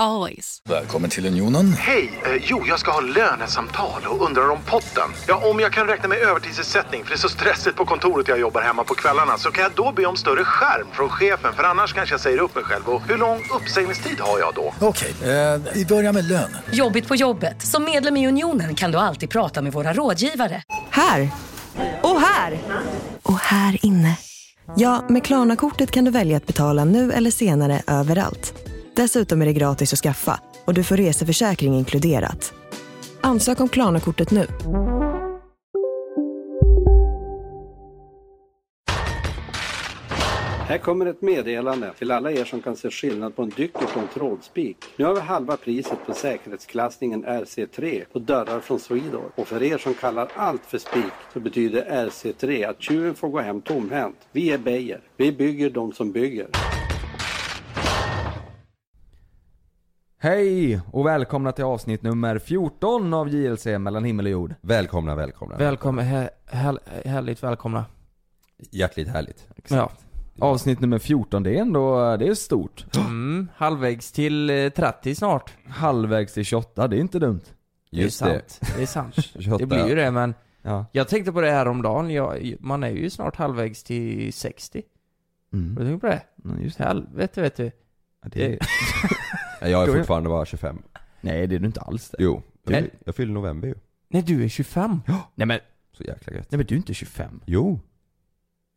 Always. Välkommen till Unionen. Hej! Eh, jo, jag ska ha lönesamtal och undrar om potten. Ja, om jag kan räkna med övertidsersättning för det är så stressigt på kontoret jag jobbar hemma på kvällarna så kan jag då be om större skärm från chefen för annars kanske jag säger upp mig själv. Och hur lång uppsägningstid har jag då? Okej, eh, vi börjar med lön. Jobbigt på jobbet. Som medlem i Unionen kan du alltid prata med våra rådgivare. Här! Och här! Och här inne. Ja, med Klarna-kortet kan du välja att betala nu eller senare överallt. Dessutom är det gratis att skaffa och du får reseförsäkring inkluderat. Ansök om Klarna-kortet nu. Här kommer ett meddelande till alla er som kan se skillnad på en dyker och en trådspik. Nu har vi halva priset på säkerhetsklassningen RC3 på dörrar från Swedor. Och för er som kallar allt för spik så betyder RC3 att tjuven får gå hem tomhänt. Vi är Beijer. Vi bygger de som bygger. Hej och välkomna till avsnitt nummer 14 av JLC mellan himmel och jord. Välkomna, välkomna. Välkommen, här, här, härligt välkomna. Hjärtligt härligt. Ja. Avsnitt nummer 14, det är ändå, det är stort. Mm, halvvägs till eh, 30 snart. Halvvägs till 28, det är inte dumt. Just det är det. sant. Det är sant. 28. Det blir ju det men Ja. jag tänkte på det här om dagen. Jag, man är ju snart halvvägs till 60. Har Mm. du tänkt på det? Ja, Just det. Helvete vet du. Ja, det är... Nej, Jag är fortfarande bara 25. Nej det är du inte alls det. Jo. Jag, jag fyller november ju. Nej du är 25. Nej men, Så jäkla gött. nej men du är inte 25. Jo.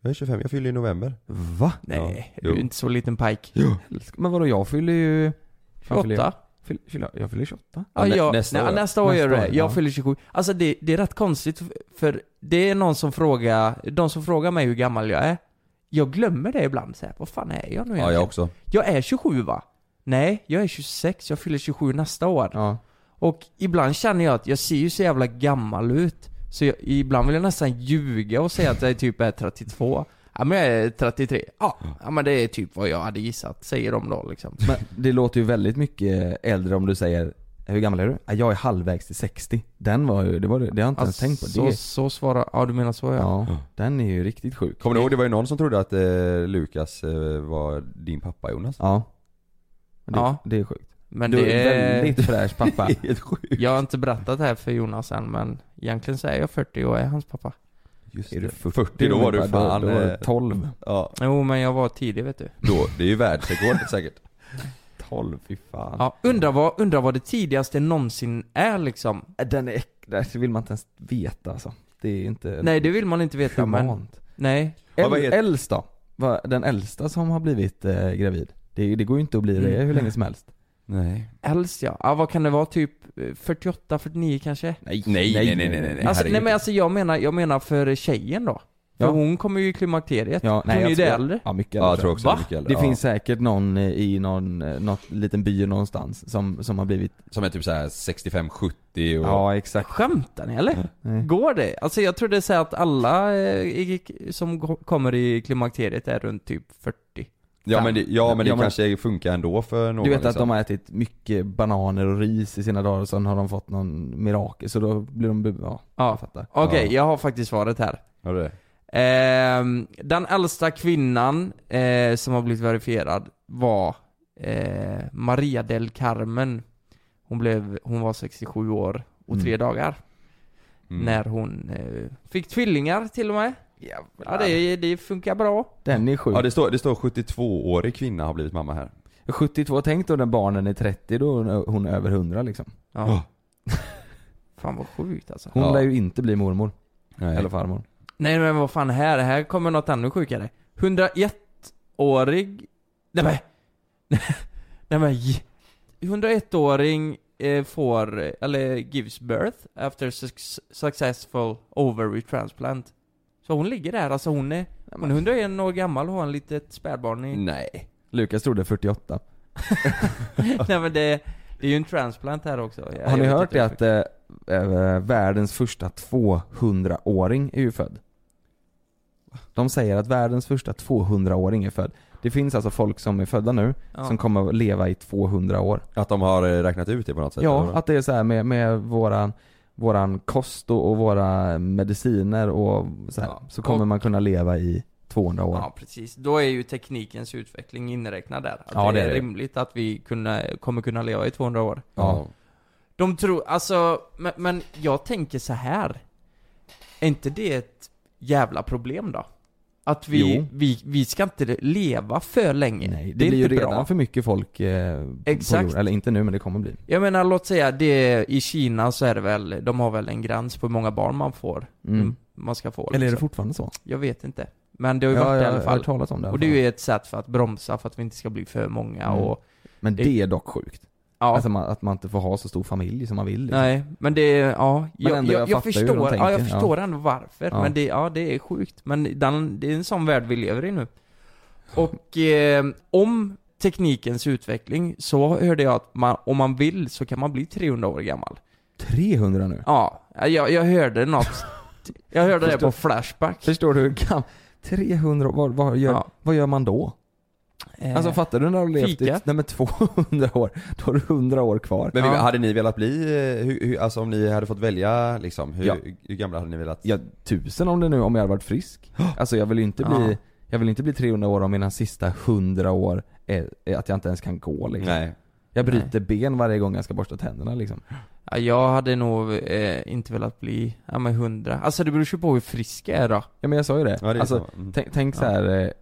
Jag är 25, jag fyller i november. Va? Nej, Ja. du är Jo. inte så liten pike. Jo. Men vadå jag fyller ju... Fan, fyller jag? 28. Fyll- fyller jag? Fyller 28. Ja, Ja, nä- jag, nästa nej, år. nästa år gör du Nästa det. år, Jag ja. fyller 27. Alltså det, det är rätt konstigt för det är någon som frågar, de som frågar mig hur gammal jag är. Jag glömmer det ibland så här, vad fan är jag nu Ja, egentligen? jag också. Jag är 27 va? Nej, jag är 26, jag fyller 27 nästa år. Ja. Och ibland känner jag att jag ser ju så jävla gammal ut. Så jag, ibland vill jag nästan ljuga och säga att jag typ är 32. Ja men jag är 33. Ja, ja men det är typ vad jag hade gissat, säger de då liksom. Men det låter ju väldigt mycket äldre om du säger hur gammal är du? Ja, Jag är halvvägs till 60. Den var ju, det, var, det har jag inte ens tänkt på. så, Det, så svarar, ja du menar så ja. ja, den är ju riktigt sjuk. Kommer du ihåg, det var ju någon som trodde att eh, Lukas eh, var din pappa Jonas? Ja. Det, Ja. det är sjukt. Men du det är är... väldigt fräsch pappa. Helt sjukt. Jag har inte berättat det här för Jonas än men egentligen så är jag 40 och är hans pappa. Just Är du det. 40 då var du fan... Då, då var du eh, 12. Ja, Jo men jag var tidig vet du. då. Det är ju världsrekord säkert. 12, fy fan. Ja, undrar vad, undrar vad det tidigaste någonsin är liksom. Den är det vill man inte ens veta alltså. Det är inte Nej det vill man inte veta men... humant. Nej. Ja, vad Äl, äldst då? Den äldsta som har blivit eh, gravid. Det, det går ju inte att bli det Mm. hur länge som helst. Nej. Äldst ja. ja. vad kan det vara? Typ eh, 48, 49 kanske? Nej, Nej, nej, nej, nej, nej. Alltså, nej men alltså jag menar, jag menar för tjejen då. För Ja. hon kommer ju i klimakteriet. Ja, hon nej, är ju det äldre. Ja, mycket Ja, jag äldre. tror också Va? mycket äldre. Det ja. finns säkert någon eh, i någon, eh, något liten by någonstans som, som har blivit Som är typ såhär 65-70 och... Ja exakt. Skämtar ni eller? Nej. Går det? Alltså jag trodde säga att alla eh, som kommer i klimakteriet är runt typ 40. Ja men det, ja, men det Ja, men- kanske funkar ändå för någon Du vet att liksom. de har ätit mycket bananer och ris i sina dagar och sen har de fått någon mirakel så då blir de, ja, Ja. jag fattar. Okej, Ja. jag har faktiskt svaret här. Har du det? Ehm, den äldsta kvinnan eh, som har blivit verifierad var eh, Maria del Carmen. Hon, blev, hon var 67 år och tre Mm. dagar. Mm. När hon eh, fick tvillingar till och med. Ja det, det funkar bra. Den är sjuk. Ja det står, det står 72-årig kvinna har blivit mamma här. 72, tänk då när barnen är 30 då är hon över 100 liksom. Ja. Oh. Fan vad sjukt alltså. Hon Ja. lär ju inte bli mormor. Nej. Eller farmor. Nej men vad fan här, här kommer något ännu sjukare. 101-årig... Nej men... Nej men... 101-åring eh, får, eller gives birth after suc- successful ovary transplant. Så hon ligger där, alltså hon är, hon är 101 år gammal och har en litet spädbarn i... Nej. Lukas trodde 48. Nej men det, det är ju en transplant här också. Jag- Har ni hört det att eh, världens första 200-åring är ju född? De säger att världens första 200-åring är född. Det finns alltså folk som är födda nu, Ja. som kommer att leva i 200 år. Att de har eh, räknat ut det på något sätt? Ja, eller? att det är så här med, med våran, våran kost och, våra mediciner och så, här, Ja. så kommer Och- man kunna leva i 200 år. Ja precis, då är ju teknikens utveckling inräknad där. Att Ja, det är det. rimligt att vi kunna, kommer kunna leva i 200 år. Ja. De tror, alltså, men, men jag tänker så här. Är inte det ett jävla problem då? Att vi, Jo. vi, vi ska inte leva för länge. Nej, det, är blir ju redan bra. för mycket folk eh, på Exakt. jorden. Eller inte nu, men det kommer bli. Jag menar, låt säga det, i Kina så är det väl, de har väl en gräns på hur många barn man får. Mm. Man ska få Eller är det liksom. fortfarande så? Jag vet inte. Men det har ju Ja, varit i jag alla har fall. hört talas om det i Och det är ju ett sätt för att bromsa, för att vi inte ska bli för många Mm. och... Men det är dock sjukt. Ja. Alltså man, att man inte får ha så stor familj som man vill. Liksom. Nej, men det ja, jag, ändå, jag, jag jag, förstår, ja jag förstår ja. ändå varför, Ja. men det, ja det är sjukt. Men den, det är en sån värld vi lever i nu. Och eh, om teknikens utveckling, så hörde jag att man, om man vill så kan man bli 300 år gammal. 300 nu? Ja, jag, jag hörde något. Jag hörde det Förstår- på Flashback. Förstår du hur gammal? 300 år, vad, vad, gör, Ja. vad gör man då? Eh, Alltså fattar du när du har levt i, nej men 200 år, då har du 100 år kvar. Men Ja. hade ni velat bli, eh, hur, hur, alltså om ni hade fått välja liksom, hur, Ja. hur gamla hade ni velat? Ja, tusen om det nu, om jag hade varit frisk. Alltså jag vill ju inte bli, Ja. jag vill inte bli 300 år om mina sista 100 år är, är att jag inte ens kan gå liksom. Nej. Jag bryter ben varje gång jag ska borsta tänderna liksom. Ja, jag hade nog eh, inte velat bli, ja men 100. Alltså det beror ju på hur frisk jag är då. Ja men jag sa ju det. Ja, det alltså, så. Mm. tänk, tänk så här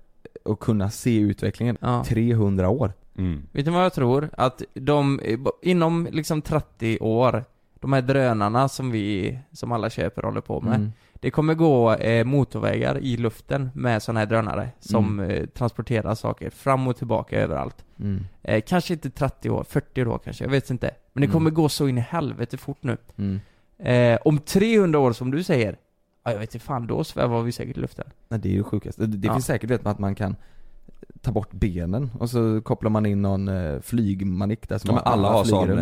eh, att kunna se utvecklingen. Ja. 300 år. Mm. Vet ni vad jag tror? Att de, inom liksom 30 år, de här drönarna som vi, som alla köper håller på med. Mm. Det kommer gå eh, motorvägar i luften med sådana här drönare som eh, transporterar saker fram och tillbaka överallt. Mm. Eh, kanske inte 30 år, 40 år kanske, jag vet inte. Men det Mm. kommer gå så in i helvete fort nu. Mm. Eh, om 300 år som du säger, ja jag vet inte fan, då svävar vi säkert i luften. Nej, det är ju det sjukaste. Det, det Ja. finns säkert vet man att man kan ta bort benen och så kopplar man in någon eh, flygmanik där som Ja, men alla har flyger sån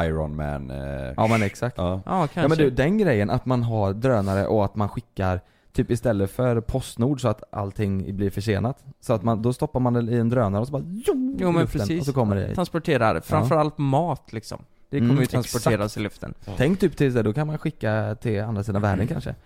eh, Iron Man eh, Ja men exakt. ja. Ja, kanske. Ja men du, den grejen att man har drönare och att man skickar Typ istället för Postnord så att allting blir försenat Så att man, då stoppar man det i en drönare och så bara jo, Jo men luften, precis. Och så kommer det. Transporterar, framförallt mat liksom. Det kommer Mm, ju transporteras i luften. Tänk typ till det, då kan man skicka till andra sidan världen kanske St-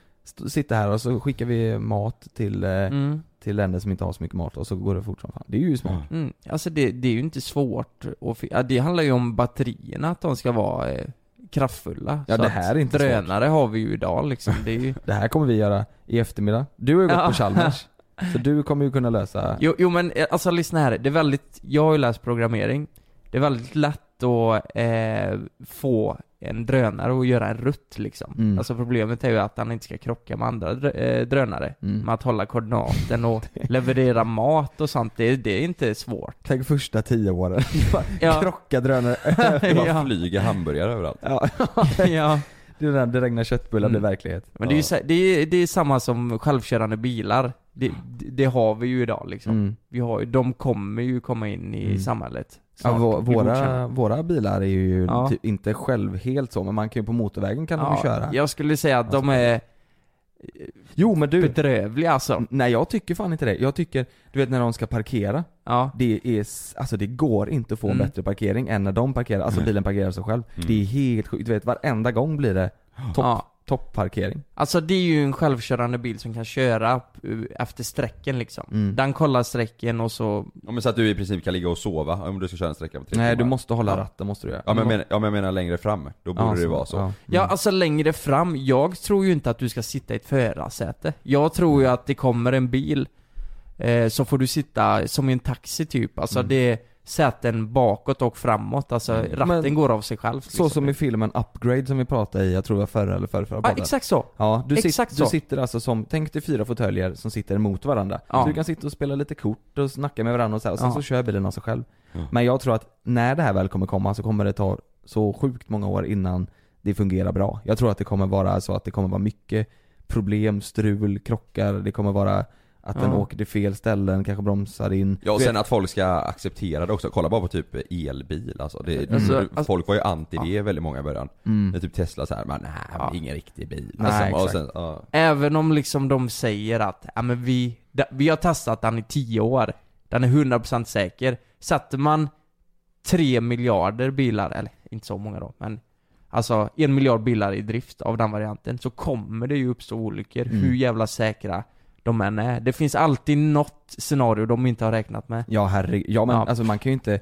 Sitta här och så skickar vi mat till, eh, Mm. till länder som inte har så mycket mat och så går det fort som fan Det är ju smart Mm. Alltså det, det är ju inte svårt att Det handlar ju om batterierna, att de ska vara eh, kraftfulla. Ja, Så det här är inte Drönare har vi ju idag liksom. Det är ju... Det här kommer vi göra i eftermiddag Du har ju gått Ja. på Chalmers Så du kommer ju kunna lösa Jo, jo men eh, alltså lyssna här, det är väldigt, jag har ju läst programmering Det är väldigt lätt att eh, få en drönare att göra en rutt liksom Mm. Alltså problemet är ju att han inte ska krocka med andra eh, drönare Mm. Med att hålla koordinaten och leverera mat och sånt, det, det är inte svårt Tänk första tio åren Ja. Krocka drönare Det bara Ja. flyger hamburgare överallt. Ja, Ja, det, är där det regnar köttbullar Mm. blir verklighet men det är ju det är, det är samma som självkörande bilar det, det, det har vi ju idag liksom mm. Vi har de kommer ju komma in i Mm. samhället snart bli våra, våra bilar är ju Ja. typ inte själv helt så, men man kan ju på motorvägen kan de ju köra Jag skulle säga att de är Jo men du, bedrövliga alltså nej jag tycker fan inte det. Jag tycker, du vet när de ska parkera, Ja, det är, alltså det går inte att få en Mm. bättre parkering än när de parkerar, alltså bilen parkerar sig själv. Mm. Det är helt sjukt, du vet varenda gång blir det topp, ja. Toppparkering. Alltså det är ju en självkörande bil som kan köra eh, efter sträcken liksom Mm. Den kollar sträcken och så Ja, men så att du i princip kan ligga och sova om du ska köra en sträcka på tre Nej du måste hålla Ja. ratten, måste du göra. Ja men, jag menar, ja men jag menar längre fram, då borde Ja, det vara så. Ja, Ja Mm. alltså längre fram, jag tror ju inte att du ska sitta i ett förarsäte Jag tror ju att det kommer en bil eh, Så får du sitta som i en taxi typ, alltså Mm. det är säten bakåt och framåt, alltså Mm. ratten Men- går av sig själv Så liksom. som i filmen Upgrade som vi pratade i, jag tror det var förra eller förra, förra Ja podden. exakt så! Ja, du, sit, Exakt du så. sitter alltså som, tänk dig fyra fåtöljer som sitter emot varandra. Ja. Så du kan sitta och spela lite kort och snacka med varandra och så, här, och sen Ja. så kör bilen av sig själv. Ja. Men jag tror att när det här väl kommer komma så kommer det ta så sjukt många år innan det fungerar bra. Jag tror att det kommer vara så att det kommer vara mycket problem, strul, krockar, det kommer vara Att den Ja. åker till fel ställen, kanske bromsar in. Ja och sen vet- att folk ska acceptera det också, kolla bara på typ elbil alltså. Det, Alltså, mm, alltså- Folk var ju anti det väldigt många i början. Mm. När typ Tesla så här, men nej, Ja. ingen riktig bil. Nej, Alltså, exakt. sen, ja. Även om liksom de säger att, ja men vi, vi har testat den i 10 år, den är 100% säker. Sätter man 3 miljarder bilar, eller inte så många då, men Alltså en miljard bilar i drift av den varianten, så kommer det ju uppstå olyckor, Mm. hur jävla säkra de än är. Det finns alltid något scenario de inte har räknat med. Ja herregud, ja men Ja. alltså man kan ju inte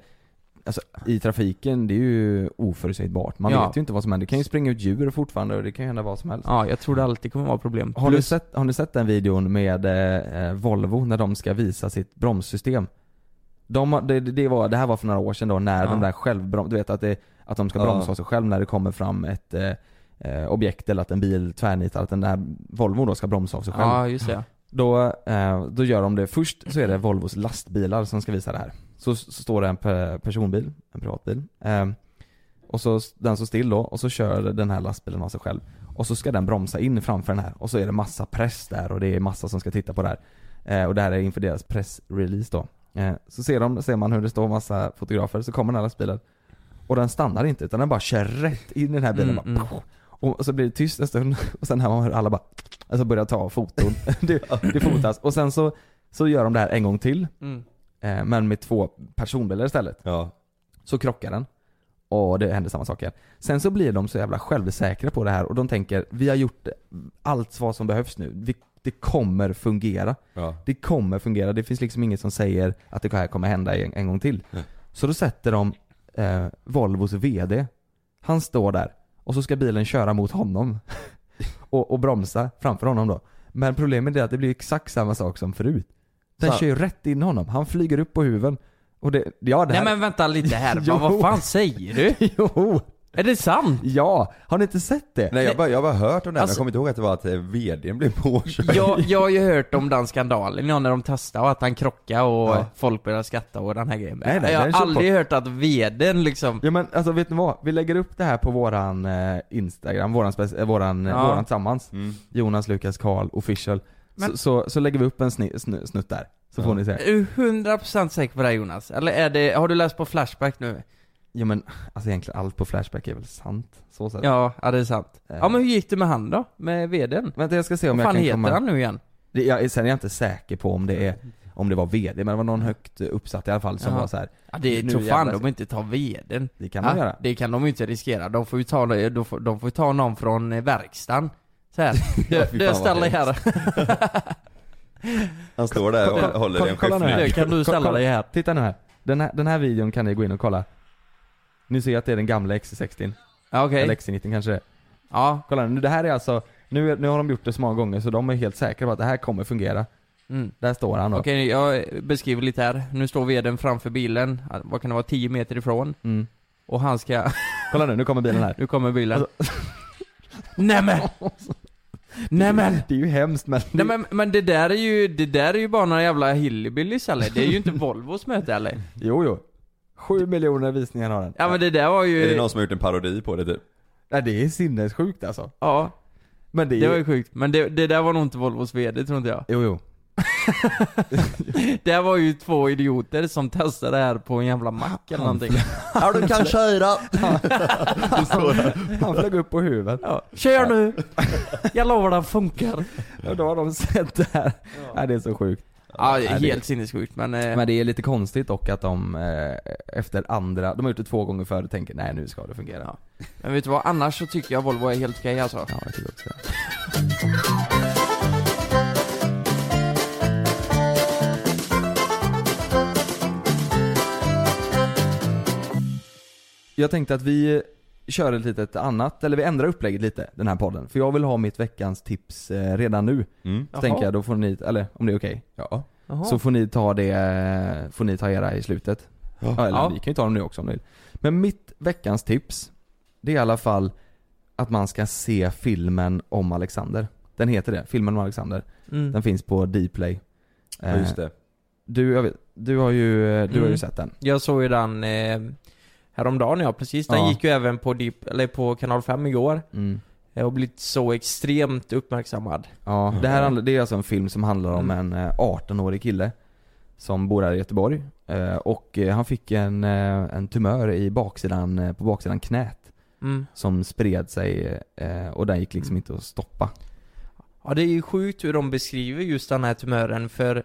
Alltså i trafiken, det är ju oförutsägbart. Man Ja. vet ju inte vad som händer. Det kan ju springa ut djur fortfarande och det kan ju hända vad som helst. Ja, jag tror det alltid kommer vara problem. Har, Plus- sett, har ni sett den videon med eh, Volvo när de ska visa sitt bromssystem? De, det, det, var, det här var för några år sedan då när Ja. de där självbrom, du vet att, det, att de ska Ja. bromsa av sig själv när det kommer fram ett eh, eh, objekt eller att en bil tvärnitar, att den där Volvo då ska bromsa av sig själv. Ja, just det. Då, eh, då gör de det, först så är det Volvos lastbilar som ska visa det här. Så, så står det en pe- personbil, en privatbil. Eh, och så, den står still då, och så kör den här lastbilen av sig själv. Och så ska den bromsa in framför den här. Och så är det massa press där och det är massa som ska titta på det här. Eh, och det här är inför deras pressrelease då. Så ser, de, ser man hur det står massa fotografer, så kommer den här lastbilen. Och den stannar inte, utan den bara kör rätt in i den här bilen. Mm, bara, mm. Och så blir det tyst en stund, och sen hör man hur alla bara, alltså börjar ta foton. det, det fotas. Och sen så, så gör de det här en gång till, Mm. eh, men med två personbilar istället. ja. Så krockar den. Och det händer samma sak igen. Sen så blir de så jävla självsäkra på det här och de tänker, vi har gjort allt vad som behövs nu. Vi, det kommer fungera. ja. Det kommer fungera. Det finns liksom inget som säger att det här kommer hända en, en gång till. Nej. Så då sätter de eh, Volvos VD. Han står där och så ska bilen köra mot honom. och, och bromsa framför honom då. Men problemet är att det blir exakt samma sak som förut. Den Så- kör ju rätt in honom. Han flyger upp på huven. Och det, ja det Nej här... men vänta lite här, Jo. vad, vad fan säger du? jo! Är det sant? Ja! Har ni inte sett det? Nej jag har bara, jag bara hört om det, Alltså- jag kommer inte ihåg att det var att eh, VDn blev påkörd. Jag, jag har ju hört om den skandalen, ja, när de testade och att han krockade och Ja. folk började skratta och den här grejen. Nej, nej, jag har aldrig hört att vdn liksom... Ja men alltså vet ni vad? Vi lägger upp det här på våran eh, Instagram, våran, eh, våran, Ja. våran tillsammans. Mm. Jonas, Lukas, Karl, official. Men- Så, så, så lägger vi upp en sni, snu, snutt där. Så Ja. får ni se. Är du 100% säker på det här, Jonas? Eller är det, har du läst på Flashback nu? Ja men alltså egentligen allt på Flashback är väl sant? Så sett. Ja, ja det är sant. Eh. Ja men hur gick det med han då? Med vdn? Vänta jag ska se om Vad jag fan kan heter komma... han nu igen? Det, jag, sen är jag inte säker på om det är om det var VD, men det var någon högt uppsatt i alla fall som Ja. var så här. Ja det Nu tror fan de inte tar vdn. Det kan Ja, göra. Det kan de ju inte riskera. De får ju ta, de får, de får ta någon från eh, verkstaden. Så här. Ja, Du, fan, vad ställer här. Han står där och håller i en skiftnyckel. kan du ställa dig här. Titta nu här. Den här, den här videon kan ni gå in och kolla. Nu ser jag att det är den gamla XC60. Ja okej. Eller XC90 kanske det är. Ja. Kolla nu, det här är alltså, nu, nu har de gjort det så många gånger så de är helt säkra på att det här kommer fungera. Mm. Där står han då. Okej, jag beskriver lite här. Nu står vdn framför bilen, vad kan det vara, 10 meter ifrån. Mm. Och han ska, Kolla nu, nu kommer bilen här. nu kommer bilen. Nämen! Nämen! Det är ju hemskt men... Nej men, men det där är ju, det där är ju bara några jävla hillbillys eller? Det är ju inte Volvos möte eller? Jo, jo. Sju miljoner visningar har den. Ja men det där var ju... Är det någon som har gjort en parodi på det typ? Nej, det är sinnessjukt alltså. Ja, Men det är det var ju... ju sjukt. Men det, det där var nog inte Volvos VD tror inte jag. Jo, jo. Det var ju två idioter som testade det här på en jävla mack eller någonting. Ja du kan köra! Han flög upp på huvudet. Ja, kör nu! Jag lovar det funkar. Och då har de sett det här. Nej, det är så sjukt. Ja, Nej, det- helt sinnessjukt men... Eh, Men det är lite konstigt dock att de eh, efter andra, de har gjort det två gånger förr och tänker nej nu ska det fungera. Ja. Men vet du vad, annars så tycker jag Volvo är helt okej alltså. Ja, jag tycker också. Jag tänkte att vi kör ett litet annat, eller vi ändrar upplägget lite, den här podden. För jag vill ha mitt veckans tips eh, redan nu. Mm. Så Jaha. tänker jag, då får ni, eller om det är okej. Ja. Jaha. Så får ni ta det, eh, får ni ta era i slutet. Ja. Eller Ja. vi kan ju ta dem nu också om ni vill. Men mitt veckans tips, det är i alla fall att man ska se filmen om Alexander. Den heter det, filmen om Alexander. Mm. Den finns på Dplay. ja, just det. Du, jag vet, du har ju, du har ju Mm. sett den. Jag såg ju den eh, häromdagen ja, precis. Den Ja. gick ju även på, Deep, eller på kanal 5 igår. Mm. eh, och blivit så extremt uppmärksammad. Ja, det här det är alltså en film som handlar om en eh, 18-årig kille som bor här i Göteborg eh, och eh, han fick en, eh, en tumör i baksidan, eh, på baksidan knät Mm. som spred sig eh, och den gick liksom inte att stoppa. Ja det är ju sjukt hur de beskriver just den här tumören för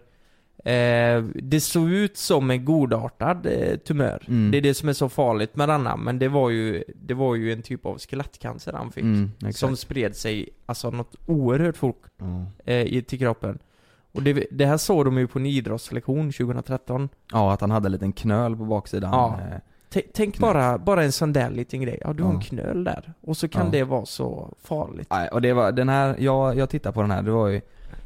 eh, det såg ut som en godartad eh, tumör. Mm. Det är det som är så farligt med denna, men det var ju, det var ju en typ av skelettcancer han fick. Mm, som spred sig, alltså något oerhört fort Ja. eh, i- till kroppen. Och det, det här såg de ju på en idrottslektion 2013. Ja, att han hade en liten knöl på baksidan. Ja. eh, T- tänk bara, bara en sån där liten grej. Ja, du har en Ja. knöl där. Och så kan Ja. det vara så farligt. Nej, och det var den här, jag, jag tittade på den här, det var ju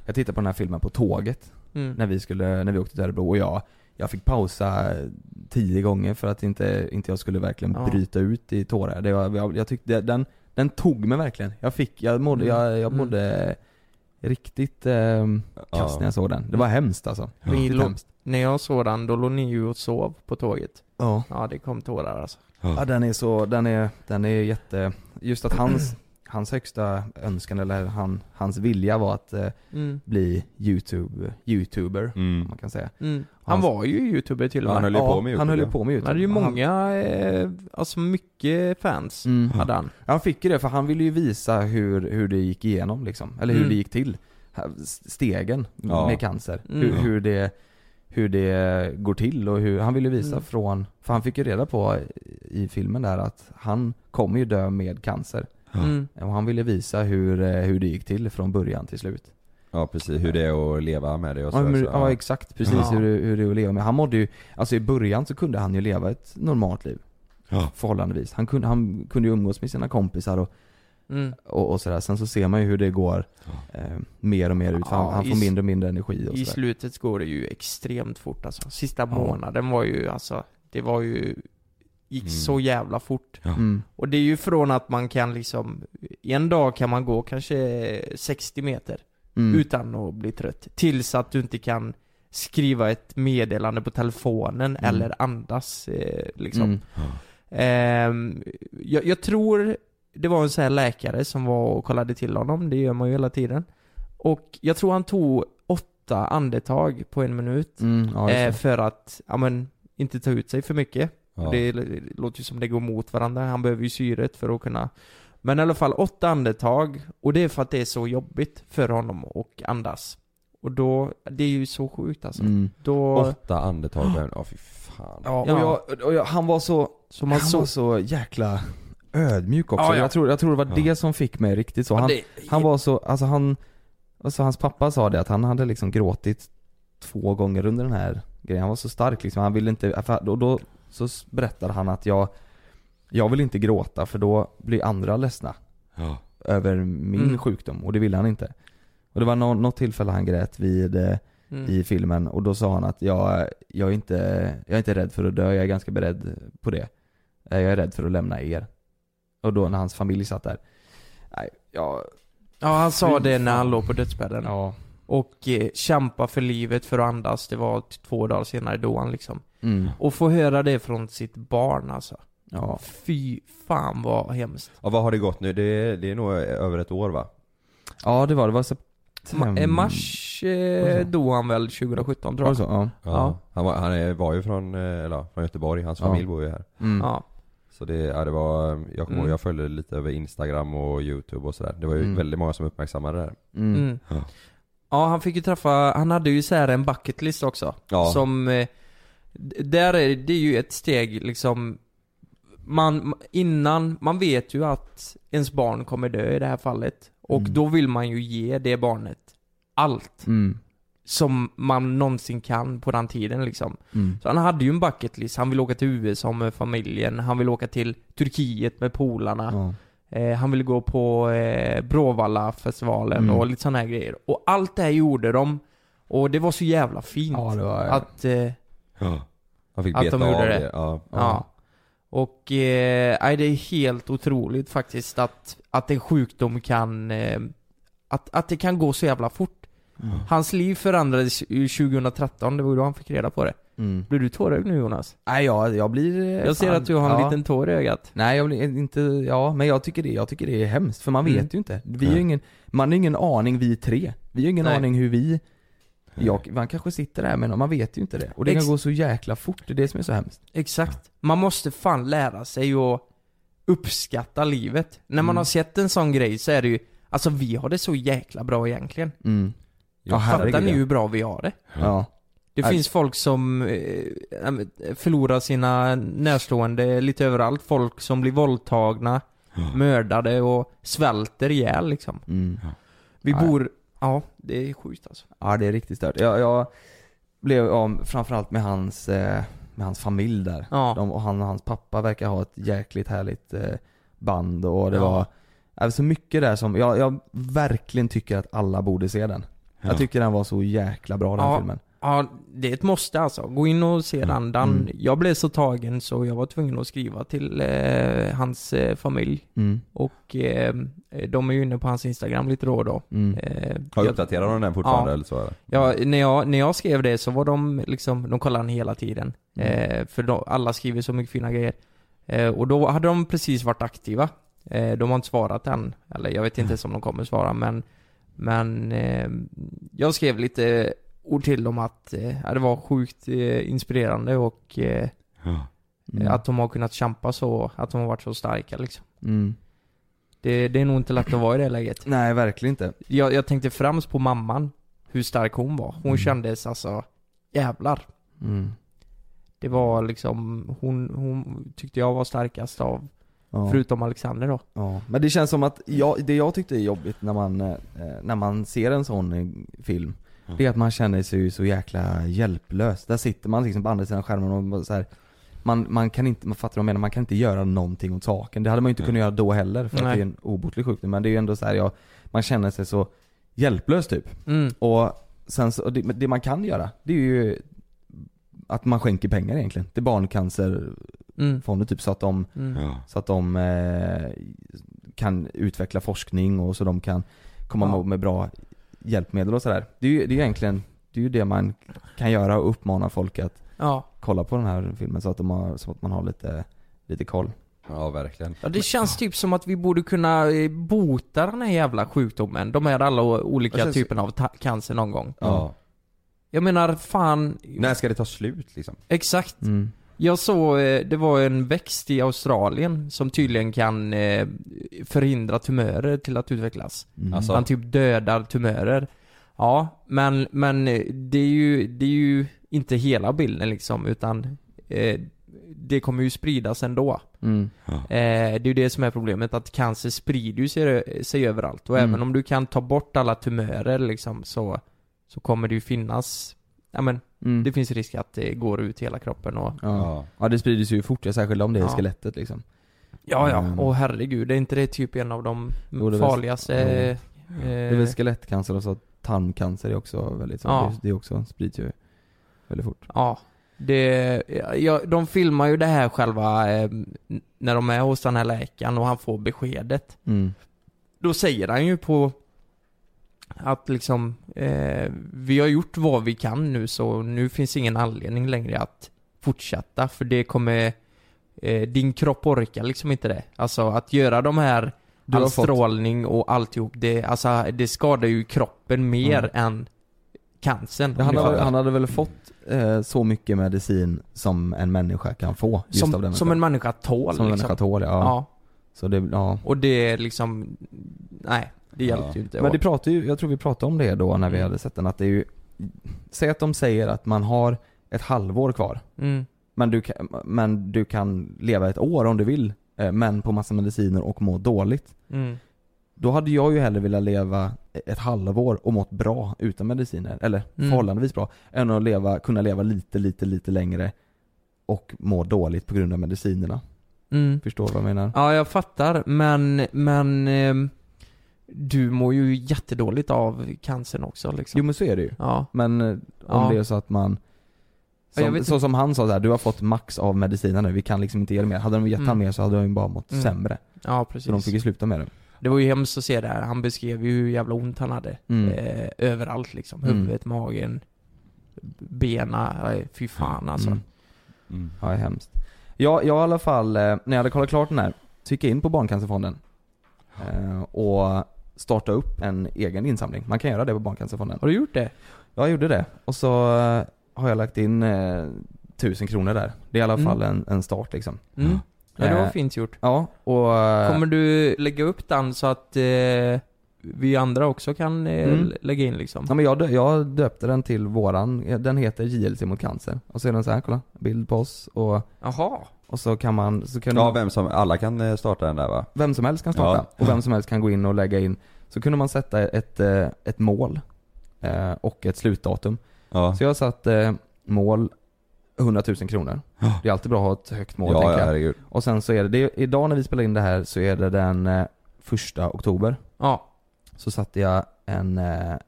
Jag tittade på den här filmen på tåget Mm. När vi skulle, när vi åkte till Örebro och jag Jag fick pausa tio gånger för att inte, inte jag skulle verkligen Ja. bryta ut i tårar det var, jag, jag tyckte den, den tog mig verkligen Jag fick, jag mådde, Mm. jag, jag Mm. mådde riktigt eh, kast när jag såg den Det var hemskt alltså Ni Riktigt lå- hemskt När jag såg den, då låg ni ju och sov på tåget. Ja Ja, det kom tårar alltså. Ja den är så, den är, den är jätte, just att hans, hans högsta önskan eller han, hans vilja var att eh, Mm. bli youtube, youtuber, Mm. om man kan säga. Mm. Han Hans- var ju youtuber till och med. han höll ju på med Han höll ju YouTube, på med Han youtube. hade ju Han- många, eh, alltså mycket fans Mm. hade han. Han fick ju det för han ville ju visa hur, hur det gick igenom liksom, eller hur Mm. det gick till. Stegen Ja. med cancer, Mm. hur, hur det hur det går till och hur, han ville visa Mm. från, för han fick ju reda på i filmen där att han kommer ju dö med cancer. Mm. Och han ville visa hur, eh, hur det gick till från början till slut. Ja precis, hur det är att leva med det och så. Ja, men, så, ja exakt, precis Ja. hur, det- hur det är att leva med. Han mådde ju, alltså i början så kunde han ju leva ett normalt liv. Ja. Förhållandevis. Han kunde, han kunde ju umgås med sina kompisar och, Mm. och, och sådär. Sen så ser man ju hur det går eh, mer och mer ut. För Ja, han, han i får mindre och mindre energi och I sådär. slutet går det ju extremt fort alltså. Sista månaden var ju alltså, det var ju, gick Mm. så jävla fort. Ja. Mm. Och det är ju från att man kan liksom, en dag kan man gå kanske 60 meter Mm. utan att bli trött. Tills att du inte kan skriva ett meddelande på telefonen Mm. eller andas eh, liksom. Mm. Ehm, jag, jag tror det var en sån här läkare som var och kollade till honom, det gör man ju hela tiden. Och jag tror han tog åtta andetag på en minut. Mm, ja, eh, för att, ja men, inte ta ut sig för mycket. Ja. Det låter ju som det går mot varandra, han behöver ju syret för att kunna Men i alla fall åtta andetag, och det är för att det är så jobbigt för honom att andas. Och då, det är ju så sjukt alltså. Mm. Då, Åtta andetag, ja fy fan. Ja, och, Ja. Jag, och jag, han var så, så man han så, var så jäkla ödmjuk också. Ja, ja. Jag, tror, jag tror det var Ja. det som fick mig riktigt så. Han, det- han var så, alltså han, alltså hans pappa sa det att han hade liksom gråtit två gånger under den här grejen. Han var så stark liksom, han ville inte, och då så berättade han att jag, jag vill inte gråta för då blir andra ledsna Ja. över min Mm. sjukdom och det ville han inte. Och det var nå, något tillfälle han grät vid, eh, mm. i filmen och då sa han att jag, jag, är inte, jag är inte rädd för att dö, jag är ganska beredd på det. Eh, Jag är rädd för att lämna er. Och då när hans familj satt där. Nej, jag, Ja, han sa det när han låg på dödsbädden. ja. Och eh, kämpa för livet för att andas, det var två dagar senare då han liksom. Mm. Och få höra det från sitt barn alltså. Ja. Fy fan vad hemskt. Ja, vad har det gått nu? Det är, det är nog över ett år va? Ja det var det, var Ma- september. eh, mars eh, dog han väl 2017 tror jag. så? Ja. Ja. Han, var, han var ju från, eh, eller, ja, från Göteborg, hans Ja. familj bor ju här. Mm. Ja. Så det, ja, det var, jag kommer Mm. jag följde lite över instagram och youtube och sådär. Det var ju Mm. väldigt många som uppmärksammade det här. Mm. Mm. Ja. Ja, han fick ju träffa, han hade ju så här en bucket list också. Ja. Som, eh, där är det är ju ett steg liksom man, innan, man vet ju att ens barn kommer dö i det här fallet. Och Mm. då vill man ju ge det barnet allt Mm. som man någonsin kan på den tiden liksom. Mm. Så han hade ju en bucket list, han vill åka till USA med familjen, han vill åka till Turkiet med polarna. Ja. Eh, han ville gå på eh, Bråvalla-festivalen Mm. och lite sådana här grejer. Och allt det här gjorde de. Och det var så jävla fint. Ja, var- Att, eh, Ja. Han fick Att beta de gjorde av det. det. Ja. ja. Och, eh, nej, det är helt otroligt faktiskt att, att en sjukdom kan, eh, att, att det kan gå så jävla fort. Mm. Hans liv förändrades ju 2013, det var då han fick reda på det. Mm. Blir du tårögd nu Jonas? Nej jag, jag blir... eh, Jag ser fan- att du har en ja. liten tår i ögat. Nej jag blir inte, ja men jag tycker det, jag tycker det är hemskt för man vet Mm. ju inte. Vi har ju ingen, man har ingen aning vi tre. Vi har ingen Nej. aning hur vi, jag, man kanske sitter där men man vet ju inte det. Och det Ex- kan gå så jäkla fort, det är det som är så hemskt. Exakt. Man måste fan lära sig att uppskatta livet. När man Mm. har sett en sån grej så är det ju, alltså vi har det så jäkla bra egentligen. Mm. Ja, Fattar ni hur bra vi har det? Ja. Det finns folk som eh, förlorar sina närstående lite överallt. Folk som blir våldtagna, mördade och svälter ihjäl liksom. Mm. Vi bor, ja det är sjukt alltså. Ja det är riktigt stört. Jag, jag blev, ja, framförallt med hans, eh, med hans familj där. Ja. De, och han och hans pappa verkar ha ett jäkligt härligt eh, band och det Ja. var Alltså mycket där som, jag, jag verkligen tycker att alla borde se den. Ja. Jag tycker den var så jäkla bra den filmen. Ja, det är ett måste alltså. Gå in och se den. den Mm. Jag blev så tagen så jag var tvungen att skriva till eh, hans eh, familj. Mm. Och eh, de är ju inne på hans Instagram lite då och då. Mm. Eh, Har uppdaterat de den fortfarande Ja. eller så eller? Ja, när jag, när jag skrev det så var de liksom, de kollade den hela tiden. Eh, för de, alla skriver så mycket fina grejer. Eh, och då hade de precis varit aktiva. Eh, de har inte svarat än. Eller jag vet inte ens om de kommer svara men Men eh, jag skrev lite ord till dem att eh, det var sjukt eh, inspirerande och eh, Ja. Mm. att de har kunnat kämpa så, att de har varit så starka liksom. Mm. Det, det är nog inte lätt att vara i det läget. Nej verkligen inte. Jag, jag tänkte främst på mamman, hur stark hon var. Hon Mm. kändes alltså, jävlar. Mm. Det var liksom, hon, hon tyckte jag var starkast av, Ja. förutom Alexander då. Ja, men det känns som att, jag, det jag tyckte är jobbigt när man, eh, när man ser en sån eh, film Det är att man känner sig ju så jäkla hjälplös. Där sitter man liksom på andra sidan skärmen och så här, man, man kan inte, man fattar vad jag menar, man kan inte göra någonting åt saken. Det hade man ju inte kunnat göra då heller för att Nej. det är en obotlig sjukdom. Men det är ju ändå så här, ja, man känner sig så hjälplös typ. Mm. Och sen så, och det, det man kan göra, det är ju att man skänker pengar egentligen till barncancerfonder Mm. typ så att de Mm. Så att de eh, kan utveckla forskning och så de kan komma Ja. med bra hjälpmedel och sådär. Det är ju det är ju egentligen, det är ju det man kan göra och uppmana folk att Ja. kolla på den här filmen så att, de har, så att man har lite, lite koll. Ja, verkligen. Ja, det känns typ som att vi borde kunna eh, bota den här jävla sjukdomen. De här alla olika känns- typerna av cancer någon gång. Ja. Jag menar, fan. När ska det ta slut liksom? Exakt. Mm. Jag såg, eh, det var en växt i Australien som tydligen kan eh, förhindra tumörer till att utvecklas. Mm. Alltså? Man typ dödar tumörer. Ja, men, men eh, det är ju, det är ju inte hela bilden liksom, utan eh, det kommer ju spridas ändå. Mm. Eh, det är ju det som är problemet, att cancer sprider ju sig, sig överallt. Och Mm. även om du kan ta bort alla tumörer liksom, så, så kommer det ju finnas, ja men, Mm. det finns risk att det går ut hela kroppen och Ja. ja, det sprider sig ju fort, ja, särskilt om det är Ja. skelettet liksom. Ja, ja. Mm. Och herregud, är inte det typ en av de Jo, väl- farligaste... ja. eh, Det är väl skelettcancer och så tarmcancer är också väldigt så, Ja. det, det också sprids ju väldigt fort. Ja. Det, ja, de filmar ju det här själva eh, när de är hos den här läkaren och han får beskedet. Mm. Då säger han ju på att liksom, eh, vi har gjort vad vi kan nu så nu finns ingen anledning längre att fortsätta för det kommer, eh, din kropp orkar liksom inte det. Alltså att göra de här, Du all fått- strålning och alltihop, det, alltså, det skadar ju kroppen mer än cancern. Han, han hade väl fått eh, så mycket medicin som en människa kan få just som, av den som en människa tål Som en liksom. människa tål, ja. Ja. Så det, ja. Och det är liksom, nej, det hjälpte Ja. ju inte. Men det pratar ju, jag tror vi pratade om det då när vi Mm. hade sett den, att det är ju Säg att de säger att man har ett halvår kvar mm. Men du kan, men du kan leva ett år om du vill eh, Men på massa mediciner och må dåligt Mm. Då hade jag ju hellre velat leva ett halvår och mått bra utan mediciner, eller Mm. förhållandevis bra Än att leva, kunna leva lite, lite, lite längre Och må dåligt på grund av medicinerna Mm. Förstår du vad jag menar? Ja, jag fattar, men, men ehm, du mår ju jättedåligt av cancern också liksom. Jo men så är det ju Ja. Men eh, om Ja. det är så att man som, så som han sa så här, du har fått max av mediciner nu, vi kan liksom inte ge dig mer. Hade de gett Mm. han mer så hade de ju bara mått Mm. sämre. Ja, precis. Så de fick ju sluta med det. Det var ju hemskt att se det här. Han beskrev ju hur jävla ont han hade. Mm. Eh, överallt liksom. Mm. Huvudet, magen. bena, nej, fy fan alltså. Mm. Mm. Ja, det är hemskt. Jag, jag i alla fall, eh, när jag hade kollat klart den här, så gick jag in på Barncancerfonden. Eh, och starta upp en egen insamling. Man kan göra det på Barncancerfonden. Har du gjort det? Jag gjorde det. Och så eh, har jag lagt in eh, tusen kronor där. Det är i alla Mm. fall en, en start liksom. Mm. Ja, det var Eh, fint gjort. Ja, och... Kommer du lägga upp den så att eh, vi andra också kan eh, Mm. lägga in liksom? Ja men jag, jag döpte den till våran, den heter JLC mot cancer. Och så är den så här, kolla, bild på oss och, Jaha. Och så kan man, så kan Ja, vem som, alla kan eh, starta den där va? vem som helst kan starta Ja. och vem som helst kan gå in och lägga in. Så kunde man sätta ett, eh, ett mål eh, och ett slutdatum. Ja. Så jag satt eh, mål 100 000 kronor. Ja. Det är alltid bra att ha ett högt mål Ja, tänker ja, jag. herregud. Och sen så är det, det idag när vi spelar in det här så är det den första oktober. Ja. Så satte jag en,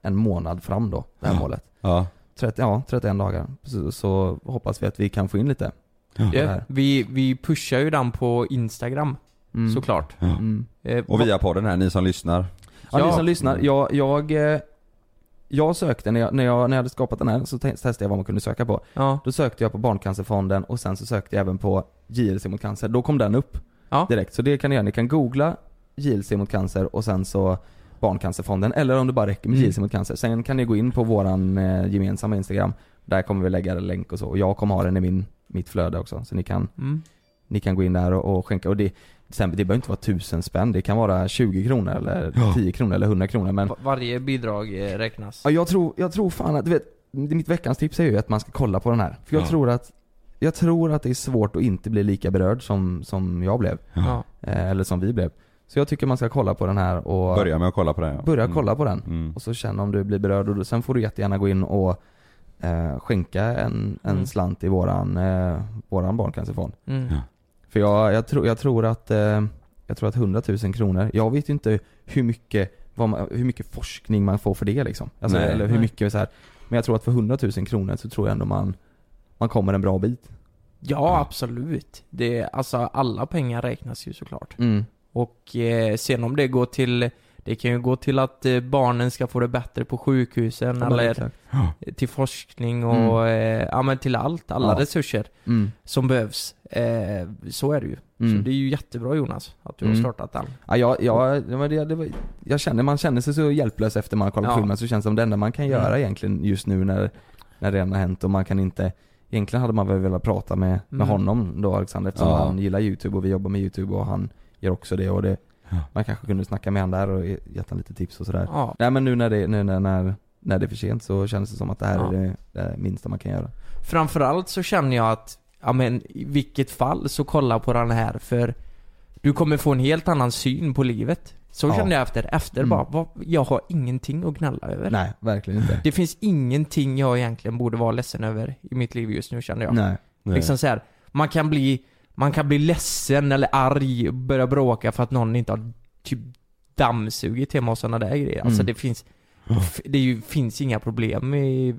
en månad fram då, det här Ja. målet. Ja. 30, ja, 31 dagar. Så, så hoppas vi att vi kan få in lite. Ja. här. vi, vi pushar ju den på Instagram, Mm. såklart. Ja. Mm. Eh, Och via podden här, ni som lyssnar. Ja, ni Ja. som lyssnar, jag, jag, eh, jag sökte, när jag, när, jag, när jag hade skapat den här så te- testade jag vad man kunde söka på. Ja. Då sökte jag på Barncancerfonden och sen så sökte jag även på JLC mot cancer. Då kom den upp Ja. direkt. Så det kan ni göra, ni kan googla JLC mot cancer och sen så Barncancerfonden, eller om det bara räcker med Mm. JLC mot cancer. Sen kan ni gå in på våran eh, gemensamma Instagram. Där kommer vi lägga en länk och så. Och jag kommer ha den i min, mitt flöde också. Så ni kan, Mm. ni kan gå in där och, och skänka. Och det, sen, det behöver inte vara tusen spänn. Det kan vara 20 kronor eller Ja. 10 kronor eller 100 kronor. Men Va- Varje bidrag eh, räknas. Ja, jag tror, jag tror fan att, du vet, mitt veckans tips är ju att man ska kolla på den här. För jag Ja. tror att, jag tror att det är svårt att inte bli lika berörd som, som jag blev. Ja. Eh, eller som vi blev. Så jag tycker man ska kolla på den här och Börja med att kolla på den ja. börja Mm. kolla på den. Mm. Och så känna om du blir berörd och sen får du jättegärna gå in och eh, skänka en, en Mm. slant i våran, eh, våran barncancerfond. Mm. Ja. För jag, jag, tror, jag tror att, eh, jag tror att 100 000 kronor, jag vet ju inte hur mycket, vad man, hur mycket forskning man får för det liksom. Alltså, Nej. eller hur Nej. mycket så här. Men jag tror att för 100 000 kronor så tror jag ändå man, man kommer en bra bit. Ja, absolut. Det, alltså alla pengar räknas ju såklart. Mm. Och eh, sen om det går till, det kan ju gå till att eh, barnen ska få det bättre på sjukhusen Ja, eller exakt. till forskning och, eh, ja men till allt, alla Ja. resurser Mm. som behövs. Eh, så är det ju. Så Mm. det är ju jättebra Jonas, att du har Mm. startat den. Ja, jag, jag, det var det, var, jag känner, man känner sig så hjälplös efter man har kollat Ja. filmen så känns det som det enda man kan göra Mm. egentligen just nu när, när det redan har hänt och man kan inte Egentligen hade man väl velat prata med, med Mm. honom då Alexander eftersom han gillar youtube och vi jobbar med youtube och han gör också det och det. Man kanske kunde snacka med honom där och ge- gett honom lite tips och sådär Ja. Nej men nu när det, nu när, när, när det är för sent så känns det som att det här Ja. är det, det minsta man kan göra Framförallt så känner jag att, ja men i vilket fall så kolla på den här för du kommer få en helt annan syn på livet. Så Ja. kände jag efter, efter Mm. bara, vad, jag har ingenting att gnälla över. Nej, verkligen inte Det finns ingenting jag egentligen borde vara ledsen över i mitt liv just nu känner jag. Nej. Liksom så här, man kan bli, man kan bli ledsen eller arg och börja bråka för att någon inte har typ dammsugit hemma och sådana där grejer. Alltså Mm. det finns, det ju, finns inga problem i,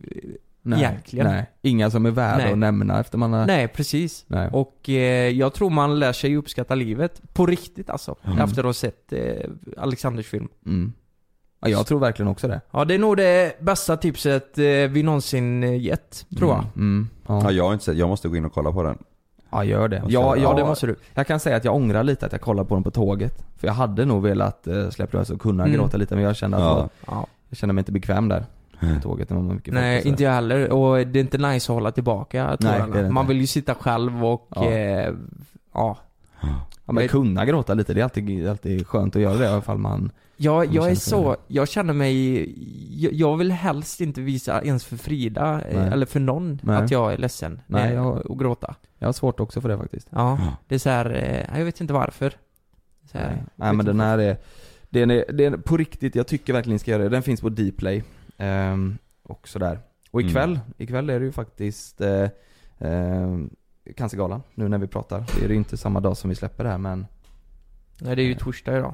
nej, Egentligen. nej Inga som är värda Nej. att nämna efter man har nej precis. Nej. Och eh, jag tror man lär sig uppskatta livet på riktigt alltså. Mm. Efter att ha sett eh, Alexanders film. Mm. Ja, jag tror verkligen också det. Ja, det är nog det bästa tipset eh, vi någonsin eh, gett, tror jag. Mm. Mm. Ja, Ja. jag har inte sett, jag måste gå in och kolla på den. Ja, gör det. Ja, jag- ja, det måste du. Jag kan säga att jag ångrar lite att jag kollade på den på tåget. För jag hade nog velat eh, släppa lös och kunna Mm. gråta lite men jag kände att Ja. det var, Ja. jag kände mig inte bekväm där på tåget. Det var mycket folk Nej, sådär. inte jag heller. Och det är inte nice att hålla tillbaka Nej, Man vill ju sitta själv och, Ja. eh, ja. Ja men kunna gråta lite, det är alltid, alltid skönt att göra det i alla fall man Jag, man jag är så, jag känner mig, jag, jag vill helst inte visa ens för Frida, eh, Nej. eller för någon, Nej. att jag är ledsen Nej, eh, jag- och gråta. Jag har svårt också för det faktiskt. Ja, Ja. det är så här, eh, jag vet inte varför. Så här, Nej, Nej men den här är, den är, den är på riktigt, jag tycker verkligen ni ska göra det. Den finns på Dplay. Um, och sådär. Och Mm. ikväll, ikväll är det ju faktiskt eh, eh, Cancergalan, nu när vi pratar. Det är ju inte samma dag som vi släpper det här men Nej, det är ju torsdag idag.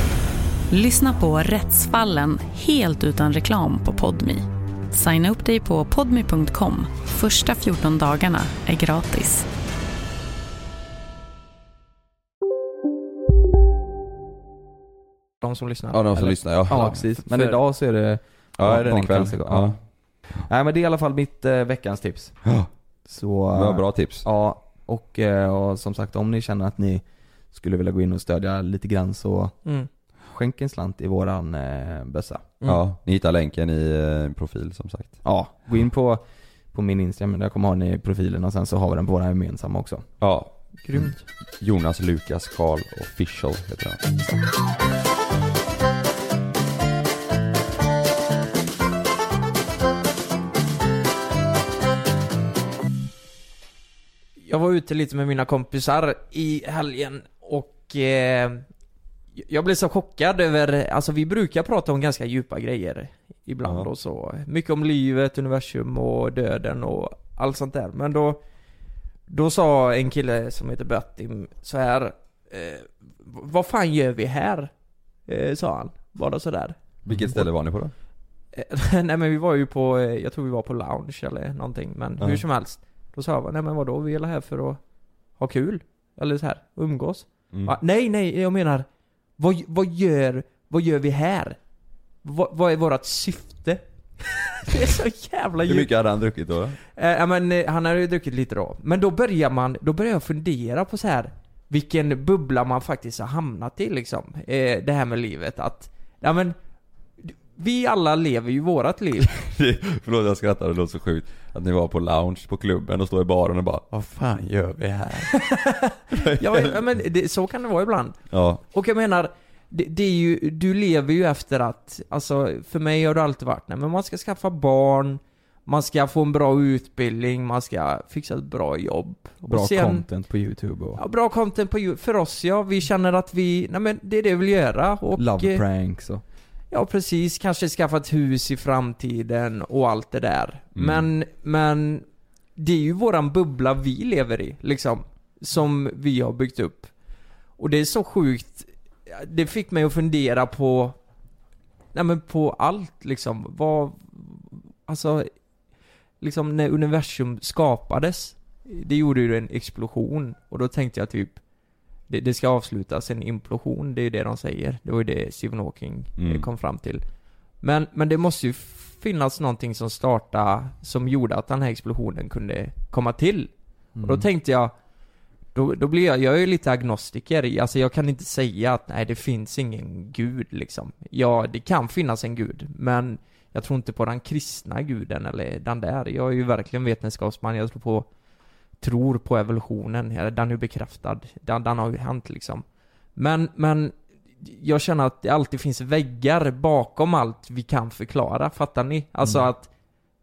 Lyssna på Rättsfallen helt utan reklam på Podmi. Signa upp dig på podmi.com. Första 14 dagarna är gratis. De som lyssnar. Ja, de som Eller- lyssnar, ja. Ja, precis. Men För- idag så är det Ja, är det ikväll? barncancer. Ja. Nej men det är i alla fall mitt eh, veckans tips. Ja. Så... Det var bra tips. Ja, och, eh, och som sagt om ni känner att ni skulle vilja gå in och stödja lite grann så Mm. Skänk en slant i våran eh, bössa. Ja, ni hittar länken i eh, profil som sagt. Ja, gå in på, på min Instagram, där kommer ha ni profilen och sen så har vi den på våra gemensamma också. Ja. Grymt. Jonas Lukas Karl official heter han. Jag var ute lite med mina kompisar i helgen och eh, jag blev så chockad över, alltså vi brukar prata om ganska djupa grejer ibland Ja. och så. Mycket om livet, universum och döden och allt sånt där. Men då, då sa en kille som heter Bettim så här eh, Vad fan gör vi här? Eh, sa han, bara sådär. Vilket ställe var ni på då? Eh, nej men vi var ju på, eh, jag tror vi var på lounge eller någonting, men Ja. hur som helst. Då sa jag, nej men vadå, vi är här för att ha kul? Eller så här, umgås? Mm. Ah, nej, nej, jag menar, vad, vad gör, vad gör vi här? Vad, vad är vårt syfte? det är så jävla Hur djupt. mycket hade han druckit då? Eh, men eh, han hade ju druckit lite då. Men då börjar man, då börjar jag fundera på så här vilken bubbla man faktiskt har hamnat i liksom. Eh, det här med livet att, ja men vi alla lever ju vårat liv. Förlåt jag skrattar, det låter så sjukt. Att ni var på lounge på klubben och står i baren och bara Vad fan gör vi här? ja men, det, så kan det vara ibland. Ja. Och jag menar, det, det är ju, du lever ju efter att, alltså för mig har det alltid varit, nej men man ska skaffa barn, man ska få en bra utbildning, man ska fixa ett bra jobb. Bra och sen, content på youtube och Ja, bra content på Youtube. För oss ja, vi känner att vi, nej men det är det vi vill göra och... love pranks och Ja precis, kanske skaffa ett hus i framtiden och allt det där. Mm. Men, men det är ju våran bubbla vi lever i, liksom. Som vi har byggt upp. Och det är så sjukt, det fick mig att fundera på, nej men på allt liksom. Vad, alltså, liksom när universum skapades, det gjorde ju en explosion. Och då tänkte jag typ, det, det ska avslutas en implosion, det är ju det de säger. Det var ju det Stephen Hawking eh, Mm. kom fram till. Men, men det måste ju finnas någonting som startade, som gjorde att den här explosionen kunde komma till. Och då Mm. tänkte jag, då, då blir jag, jag är ju lite agnostiker, alltså jag kan inte säga att nej det finns ingen gud liksom. Ja, det kan finnas en gud, men jag tror inte på den kristna guden eller den där. Jag är ju verkligen vetenskapsman, jag tror på tror på evolutionen, eller den är bekräftad. Den, den har ju hänt liksom. Men, men jag känner att det alltid finns väggar bakom allt vi kan förklara, fattar ni? Alltså Mm. att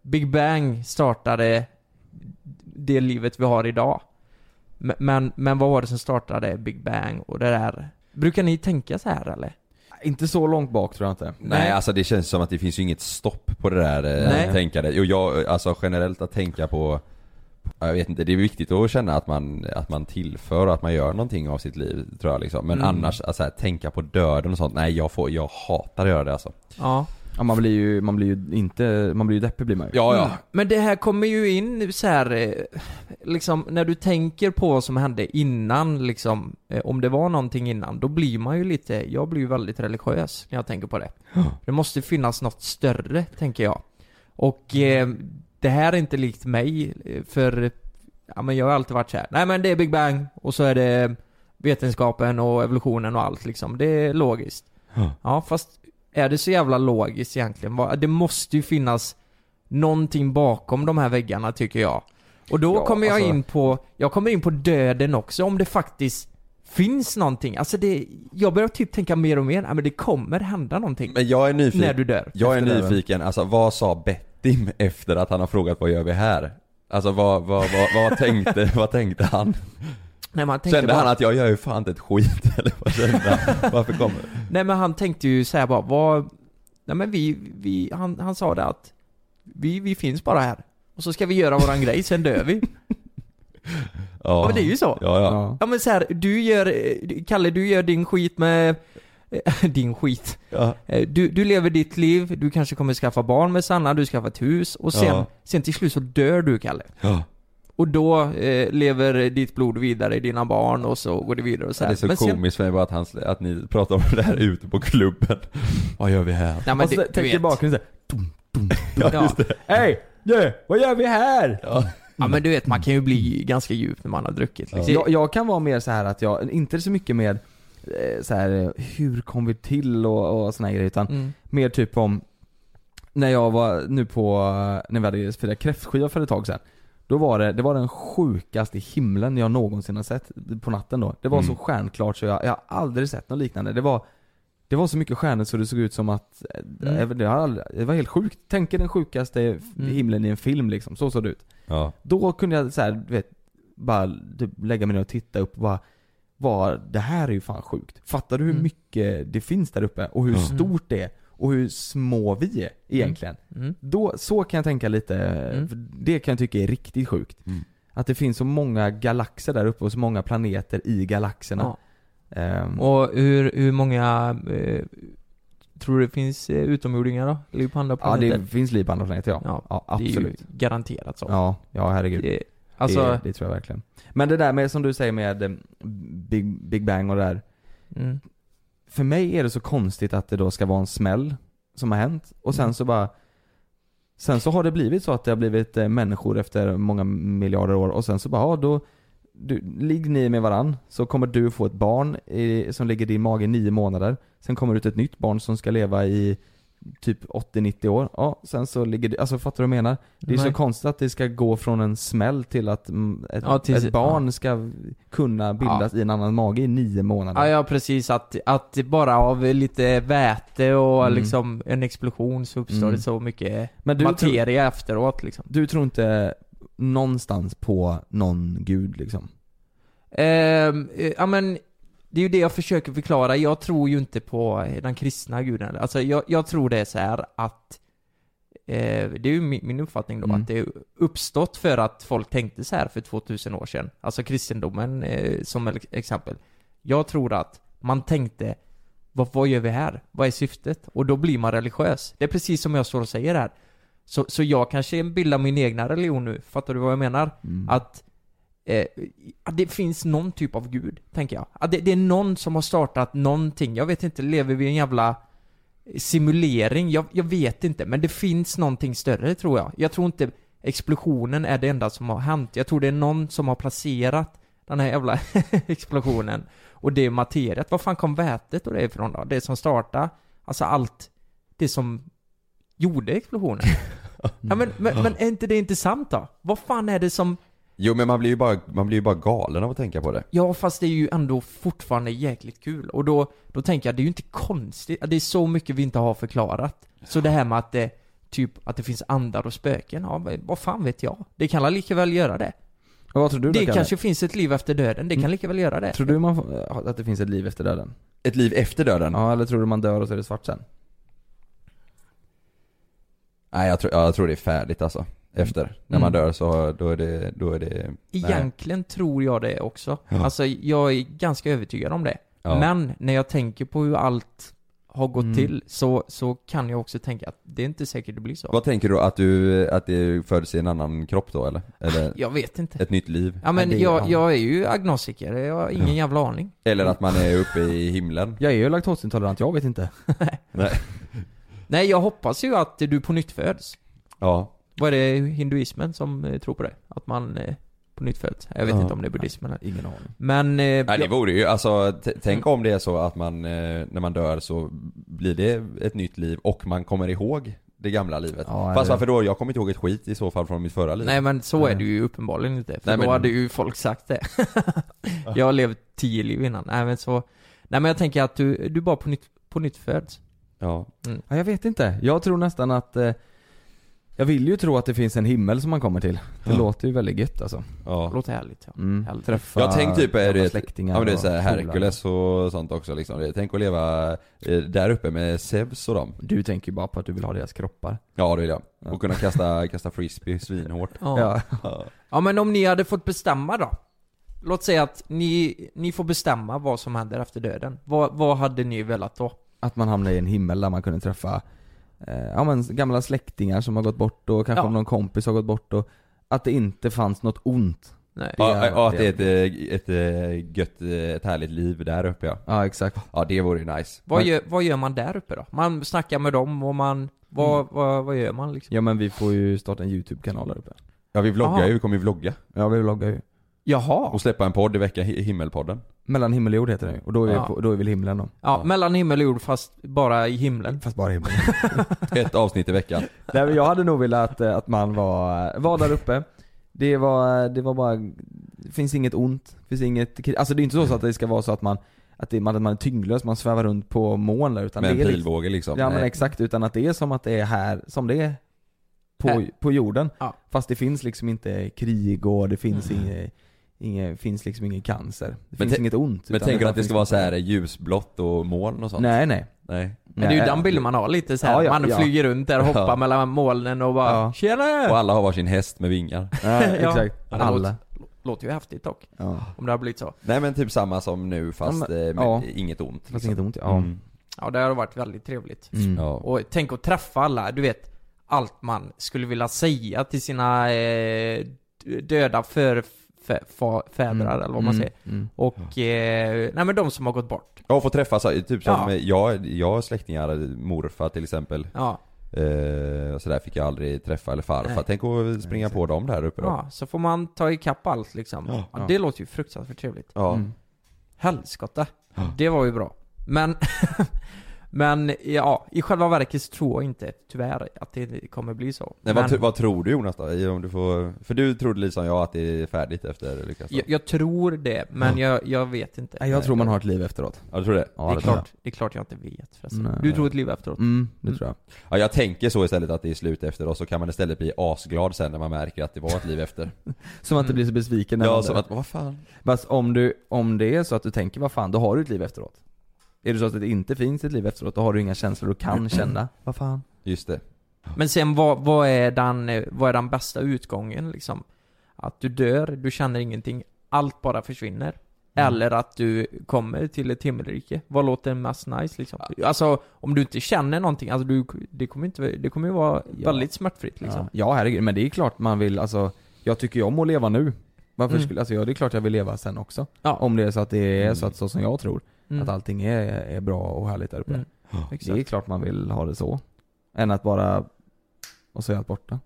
Big Bang startade det livet vi har idag. Men, men, vad var det som startade Big Bang och det där? Brukar ni tänka så här eller? Inte så långt bak tror jag inte. Nej alltså det känns som att det finns ju inget stopp på det där Nej. eh, tänkandet. Och jag, alltså generellt att tänka på jag vet inte, det är viktigt att känna att man, att man tillför och att man gör någonting av sitt liv tror jag liksom. Men Mm. annars, alltså, här, tänka på döden och sånt, nej jag får, jag hatar att göra det alltså. Ja. Ja man blir ju, man blir ju inte, man blir ju deppig blir man ju. Ja, ja. Mm. Men det här kommer ju in så här, eh, liksom när du tänker på vad som hände innan liksom, eh, om det var någonting innan, då blir man ju lite, jag blir ju väldigt religiös när jag tänker på det. Det måste finnas något större, tänker jag. Och eh, det här är inte likt mig, eh, för ja, men jag har alltid varit så här. nej men det är Big Bang, och så är det vetenskapen och evolutionen och allt liksom. Det är logiskt. Ja. Ja, fast är det så jävla logiskt egentligen? Det måste ju finnas någonting bakom de här väggarna tycker jag. Och då Ja, kommer jag alltså- in på, jag kommer in på döden också, om det faktiskt finns någonting. Alltså det, jag börjar typ tänka mer och mer, ja men det kommer hända någonting. Men jag är nyfiken, När du dör. jag är döden. nyfiken, alltså vad sa Bettim efter att han har frågat vad gör vi här? Alltså vad, vad, vad, vad tänkte, vad tänkte han? Nej, man tänkte Kände bara- han att jag gör ju fan inte ett skit eller vad kände han? Varför kommer Nej men han tänkte ju säga bara, vad... Nej men vi, vi han, han sa det att vi, vi finns bara här. Och så ska vi göra våran grej, sen dör vi. Ja men det är ju så. Ja, ja. Ja men så här, du gör, Kalle du gör din skit med, din skit. Ja. Eh, Du, du lever ditt liv, du kanske kommer skaffa barn med Sanna, du skaffar ett hus och sen, Ja. sen till slut så dör du Kalle. Ja. Och då eh, lever ditt blod vidare i dina barn och så går det vidare och så Det här. är så Men sen- komiskt för mig bara att, han, att ni pratar om det här ute på klubben. Vad gör vi här? Nej, men och så det- tänker vet. bakgrunden såhär, det. Hej! Du! Vad gör vi här? Ja. Ja men du vet, man kan ju bli ganska djup när man har druckit liksom. Jag, jag kan vara mer så här att jag, inte så mycket med så här, eh, hur kom vi till och, och såna grejer utan Mm. mer typ om när jag var nu på, eh, när vi hade firat kräftskiva för ett tag sedan Då var det, det var den sjukaste himlen jag någonsin har sett på natten då. Det var Mm. så stjärnklart så jag, jag har aldrig sett något liknande. Det var det var så mycket stjärnor så det såg ut som att, eh, Mm. det, aldrig, det var helt sjukt. Tänk er den sjukaste Mm. himlen i en film liksom, så såg det ut. Ja. Då kunde jag så här, du vet, bara typ lägga mig ner och titta upp och bara var, det här är ju fan sjukt. Fattar du hur Mm. mycket det finns där uppe? Och hur Ja. stort det är? Och hur små vi är egentligen. Mm. Då, så kan jag tänka lite, Mm. det kan jag tycka är riktigt sjukt. Mm. Att det finns så många galaxer där uppe och så många planeter i galaxerna. Ja. Ehm, Och hur, hur många, eh, tror du det finns eh, utomjordingar då? Liv på andra ja planeter? det finns liv på andra planeter ja. Ja, ja Det är ju absolut. garanterat så. Ja, ja herregud. Det, alltså, det, det tror jag verkligen. Men det där med, som du säger med eh, Big, Big Bang och det där. mm, För mig är det så konstigt att det då ska vara en smäll som har hänt och sen Mm. så bara Sen så har det blivit så att det har blivit eh, människor efter många miljarder år och sen så bara, ja då du, Ligg ni med varann så kommer du få ett barn i, som ligger i din mage i nio månader Sen kommer det ut ett nytt barn som ska leva i typ 80-90 år. Ja, sen så ligger det, alltså fattar du vad jag menar? Det är så Nej. konstigt att det ska gå från en smäll till att ett, Ja, tills- ett barn ska kunna bildas i en annan mage i nio månader. ja, ja precis, att, att bara av lite väte och Mm. liksom en explosion så uppstår Mm. det så mycket Men du materia efteråt liksom. Du tror inte någonstans på någon gud liksom? Eh, ja men, det är ju det jag försöker förklara. Jag tror ju inte på eh, den kristna guden. Alltså jag, jag tror det är så här att eh, det är ju min, min uppfattning då, Mm. att det är uppstått för att folk tänkte så här för 2000 år sedan. Alltså kristendomen eh, som exempel. Jag tror att man tänkte, vad, vad gör vi här? Vad är syftet? Och då blir man religiös. Det är precis som jag står och säger här. Så, så jag kanske bildar min egna religion nu, fattar du vad jag menar? Mm. Att eh, det finns någon typ av gud, tänker jag. Att det, det är någon som har startat någonting. Jag vet inte, lever vi i en jävla simulering? Jag, jag vet inte, men det finns någonting större tror jag. Jag tror inte explosionen är det enda som har hänt. Jag tror det är någon som har placerat den här jävla explosionen. Och det materiet. Var fan kom vätet och det ifrån då? Det som startade, alltså allt det som gjorde explosionen. ja, men, men, men är inte det intressant då? Vad fan är det som Jo men man blir ju bara, man blir ju bara galen av att tänka på det. Ja, fast det är ju ändå fortfarande jäkligt kul. Och då, då tänker jag, det är ju inte konstigt. Det är så mycket vi inte har förklarat. Så det här med att det, typ, att det finns andar och spöken, ja, vad- fan vet jag? Det kan lika väl göra det. Och vad tror du då, Det Kalle? kanske finns ett liv efter döden, det kan Mm. lika väl göra det. Tror du man får, att det finns ett liv efter döden? Ett liv efter döden? Ja, eller tror du man dör och så är det svart sen? Nej jag tror, ja, jag tror det är färdigt alltså. Efter. När man Mm. dör så, då är det, då är det nej. Egentligen tror jag det också. Ja. Alltså jag är ganska övertygad om det. Ja. Men när jag tänker på hur allt har gått Mm. till så, så kan jag också tänka att det är inte säkert det blir så. Vad tänker du? Att du, att det föds i en annan kropp då eller? Eller Jag vet inte. ett nytt liv? Ja men det- jag, ja. jag är ju agnostiker, jag har ingen jävla aning. Eller att man är uppe i himlen? Jag är ju laktosintolerant, jag vet inte. Nej. Nej jag hoppas ju att du på nytt föds. Ja. Vad är det hinduismen som eh, tror på det? Att man eh, på nytt föds? Jag vet Ja. inte om det är buddhismen eller. Ingen aning. Men... Eh, Nej det jag- vore ju, alltså tänk om det är så att man, när man dör så blir det ett nytt liv och man kommer ihåg det gamla livet. Ja, Fast varför då? Jag kommer inte ihåg ett skit i så fall från mitt förra liv. Nej men så är det ju uppenbarligen inte, för Nej, då men- hade ju folk sagt det. jag har levt tio liv innan, nej men så Nej men jag tänker att du, du bara på nytt, på nytt föds. Ja. Mm. Ja, jag vet inte. Jag tror nästan att eh, Jag vill ju tro att det finns en himmel som man kommer till. Det Ja. låter ju väldigt gött alltså. Ja. Låter härligt ja. Mm. Härligt. Träffa Jag tänk typ är det, släktingar ja men det är såhär polare. Herkules och sånt också liksom. Tänk att leva eh, där uppe med Zeus och dem. Du tänker ju bara på att du vill ha deras kroppar. Ja det vill jag. Ja. Och kunna kasta, kasta frisbee svinhårt. Ja. Ja. ja men om ni hade fått bestämma då? Låt säga att ni, ni får bestämma vad som händer efter döden. Vad, vad hade ni velat då? Att man hamnar i en himmel där man kunde träffa Ja men gamla släktingar som har gått bort och kanske Ja. om någon kompis har gått bort och Att det inte fanns något ont. Nej. Det är- Ja, ja, att det är ett, eh, ett, eh, gött, eh, ett härligt liv där uppe ja. Ja exakt. Ja det vore ju nice. Vad, Men- gör, vad gör man där uppe då? Man snackar med dem och man, vad, Mm. vad, vad gör man liksom? Ja men vi får ju starta en YouTube-kanal där uppe. Ja vi vloggar Aha. ju, vi kommer ju vlogga. Ja vi vloggar ju. Jaha! Och släppa en podd i vecka, Hi- Himmelpodden. Mellan himmel och jord heter det ju. och då är, Ja. vi på, då är väl himlen då. Ja, mellan himmel och jord fast bara i himlen. Fast bara himlen. Ett avsnitt i veckan. Nej men jag hade nog velat att, eh, att man var, var där uppe Det var, det var bara, det finns inget ont, det finns inget, alltså det är inte så, så att det ska vara så att man att, det, man, att man är tyngdlös, man svävar runt på moln där, utan Med en det är liksom, pilbåge liksom. Ja men Nej. exakt, utan att det är som att det är här, som det är på, Här. på jorden Ja. Fast det finns liksom inte krig och det finns Mm. inget, inget, finns liksom ingen cancer Det Men finns inget ont Men tänker du att det ska vara så här ljusblått och moln och sånt? Nej nej Nej. Men det är ju den bilden man har lite så här. Ja, ja, man ja. flyger runt där och hoppar Ja. mellan molnen och bara Ja. Tjena! Och alla har varsin häst med vingar. Ja, Ja. exakt, alla Låter, ju häftigt dock. ja. Om det har blivit så. Nej men typ samma som nu fast eh, med ja. inget ont. Fast inget ont, ja. Mm. Ja, det har varit väldigt trevligt. Mm. Ja. Och tänk att träffa alla, du vet allt man skulle vilja säga till sina eh, döda för, för, för, fädrar eller vad man säger. mm. Och, eh, nej men de som har gått bort. Ja, och få träffa så, typ som Ja. jag, jag har släktingar, morfar till exempel. Ja. Eh, och så där fick jag aldrig träffa, eller farfar. Nej. Tänk att springa på dem där uppe då. Ja, så får man ta ikapp allt liksom. Ja. Ja, det låter ju fruktansvärt trevligt. Ja. Mm. Helskotta. Ja. Det var ju bra. Men, men ja, i själva verket så tror jag inte, tyvärr, att det kommer bli så. Nej, men vad, vad tror du Jonas då? Om du får, för du trodde liksom jag att det är färdigt efter Lukas jag, jag tror det, men jag, jag vet inte. Nej, jag tror man har ett liv efteråt Ja, du tror det? Ja, det, är det klart, det är klart jag inte vet förresten. Nej. Du tror ett liv efteråt? Mm, det tror jag Ja, jag tänker så istället att det är slut efter och så kan man istället bli asglad sen när man märker att det var ett liv efter. Som att du blir så besviken när Ja, man som att, vad fan? Fast om du, om det är så att du tänker vad fan, då har du ett liv efteråt Är det så att det inte finns ett liv efteråt, då har du inga känslor du kan känna Vad fan Just det. Men sen vad, vad, är den, vad är den bästa utgången liksom? Att du dör, du känner ingenting, allt bara försvinner. Mm. Eller att du kommer till ett himmelrike. Vad låter mest nice liksom? Alltså, om du inte känner någonting, alltså du, det kommer inte, det kommer ju vara Ja. väldigt smärtfritt liksom. Ja, ja herregud, men det är klart man vill, alltså Jag tycker ju om att leva nu Varför Mm. skulle, alltså ja, det är klart jag vill leva sen också Ja. Om det är så att det är så att, så som jag tror Mm. Att allting är, är bra och härligt där uppe Mm. Det är klart man vill ha det så Än att bara, och så är allt borta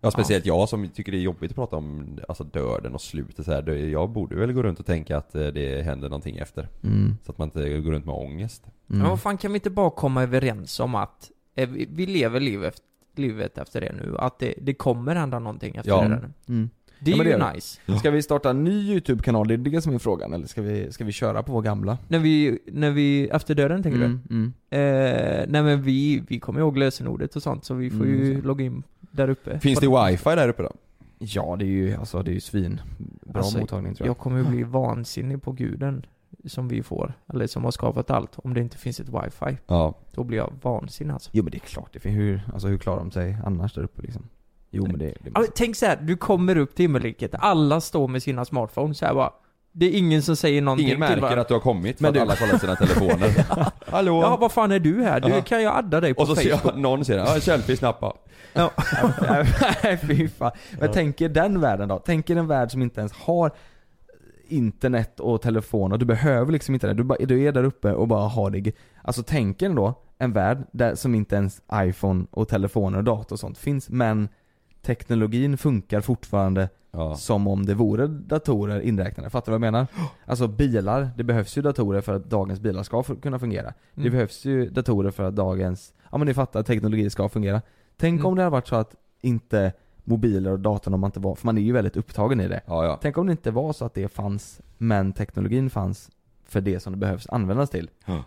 Ja, speciellt jag som tycker det är jobbigt att prata om alltså döden och slutet så här. Jag borde väl gå runt och tänka att eh, det händer någonting efter. mm. Så att man inte går runt med ångest. Mm. Men vad fan kan vi inte bara komma överens om att eh, vi, vi lever livet, livet efter det nu? Att det, det kommer hända någonting efter Ja. det där. Mm. Det är Ja, ju det är det. nice. Ska vi starta en ny YouTube-kanal? Det är det som är frågan, eller ska vi, ska vi köra på vår gamla? När vi, när vi, efter döden tänker Mm, mm. du? Eh, nej men vi, vi kommer ihåg lösenordet och sånt så vi får Mm, ju så. logga in där uppe. Finns det wifi där uppe då? Ja det är ju, alltså det är ju svin Bra Alltså, mottagning tror jag Jag kommer ju bli vansinnig på guden som vi får, eller som har skapat allt, om det inte finns ett wifi. Ja. Då blir jag vansinnig alltså. Jo men det är klart, det finns, hur, alltså hur klarar de sig annars där uppe liksom? Jo men det, det Ja, men tänk så här, du kommer upp till himmelriket, alla står med sina smartphones så här bara. Det är ingen som säger någonting Ingen märker till varandra. att du har kommit för Men att du- alla kollar sina telefoner. Hallå? Ja, vad fan är du här? Du, Ja. kan jag adda dig på Och så ser Facebook? jag, någon säger ja, selfie snappa. Ja. Nej fy fan. Men tänk er den världen då. Tänk er en värld som inte ens har internet och telefon och du behöver liksom inte det. Du, bara, du är där uppe och bara har det. Alltså tänk er då en värld där som inte ens iPhone och telefoner och dator och sånt finns men teknologin funkar fortfarande som om det vore datorer inräknade. Fattar du vad jag menar? Alltså bilar, det behövs ju datorer för att dagens bilar ska kunna fungera. Det Mm. behövs ju datorer för att dagens, ja men ni fattar, teknologi ska fungera. Tänk Mm. om det hade varit så att inte mobiler och datorn om man inte var, för man är ju väldigt upptagen i det. Ja, ja. Tänk om det inte var så att det fanns, men teknologin fanns för det som det behövs användas till. Ja.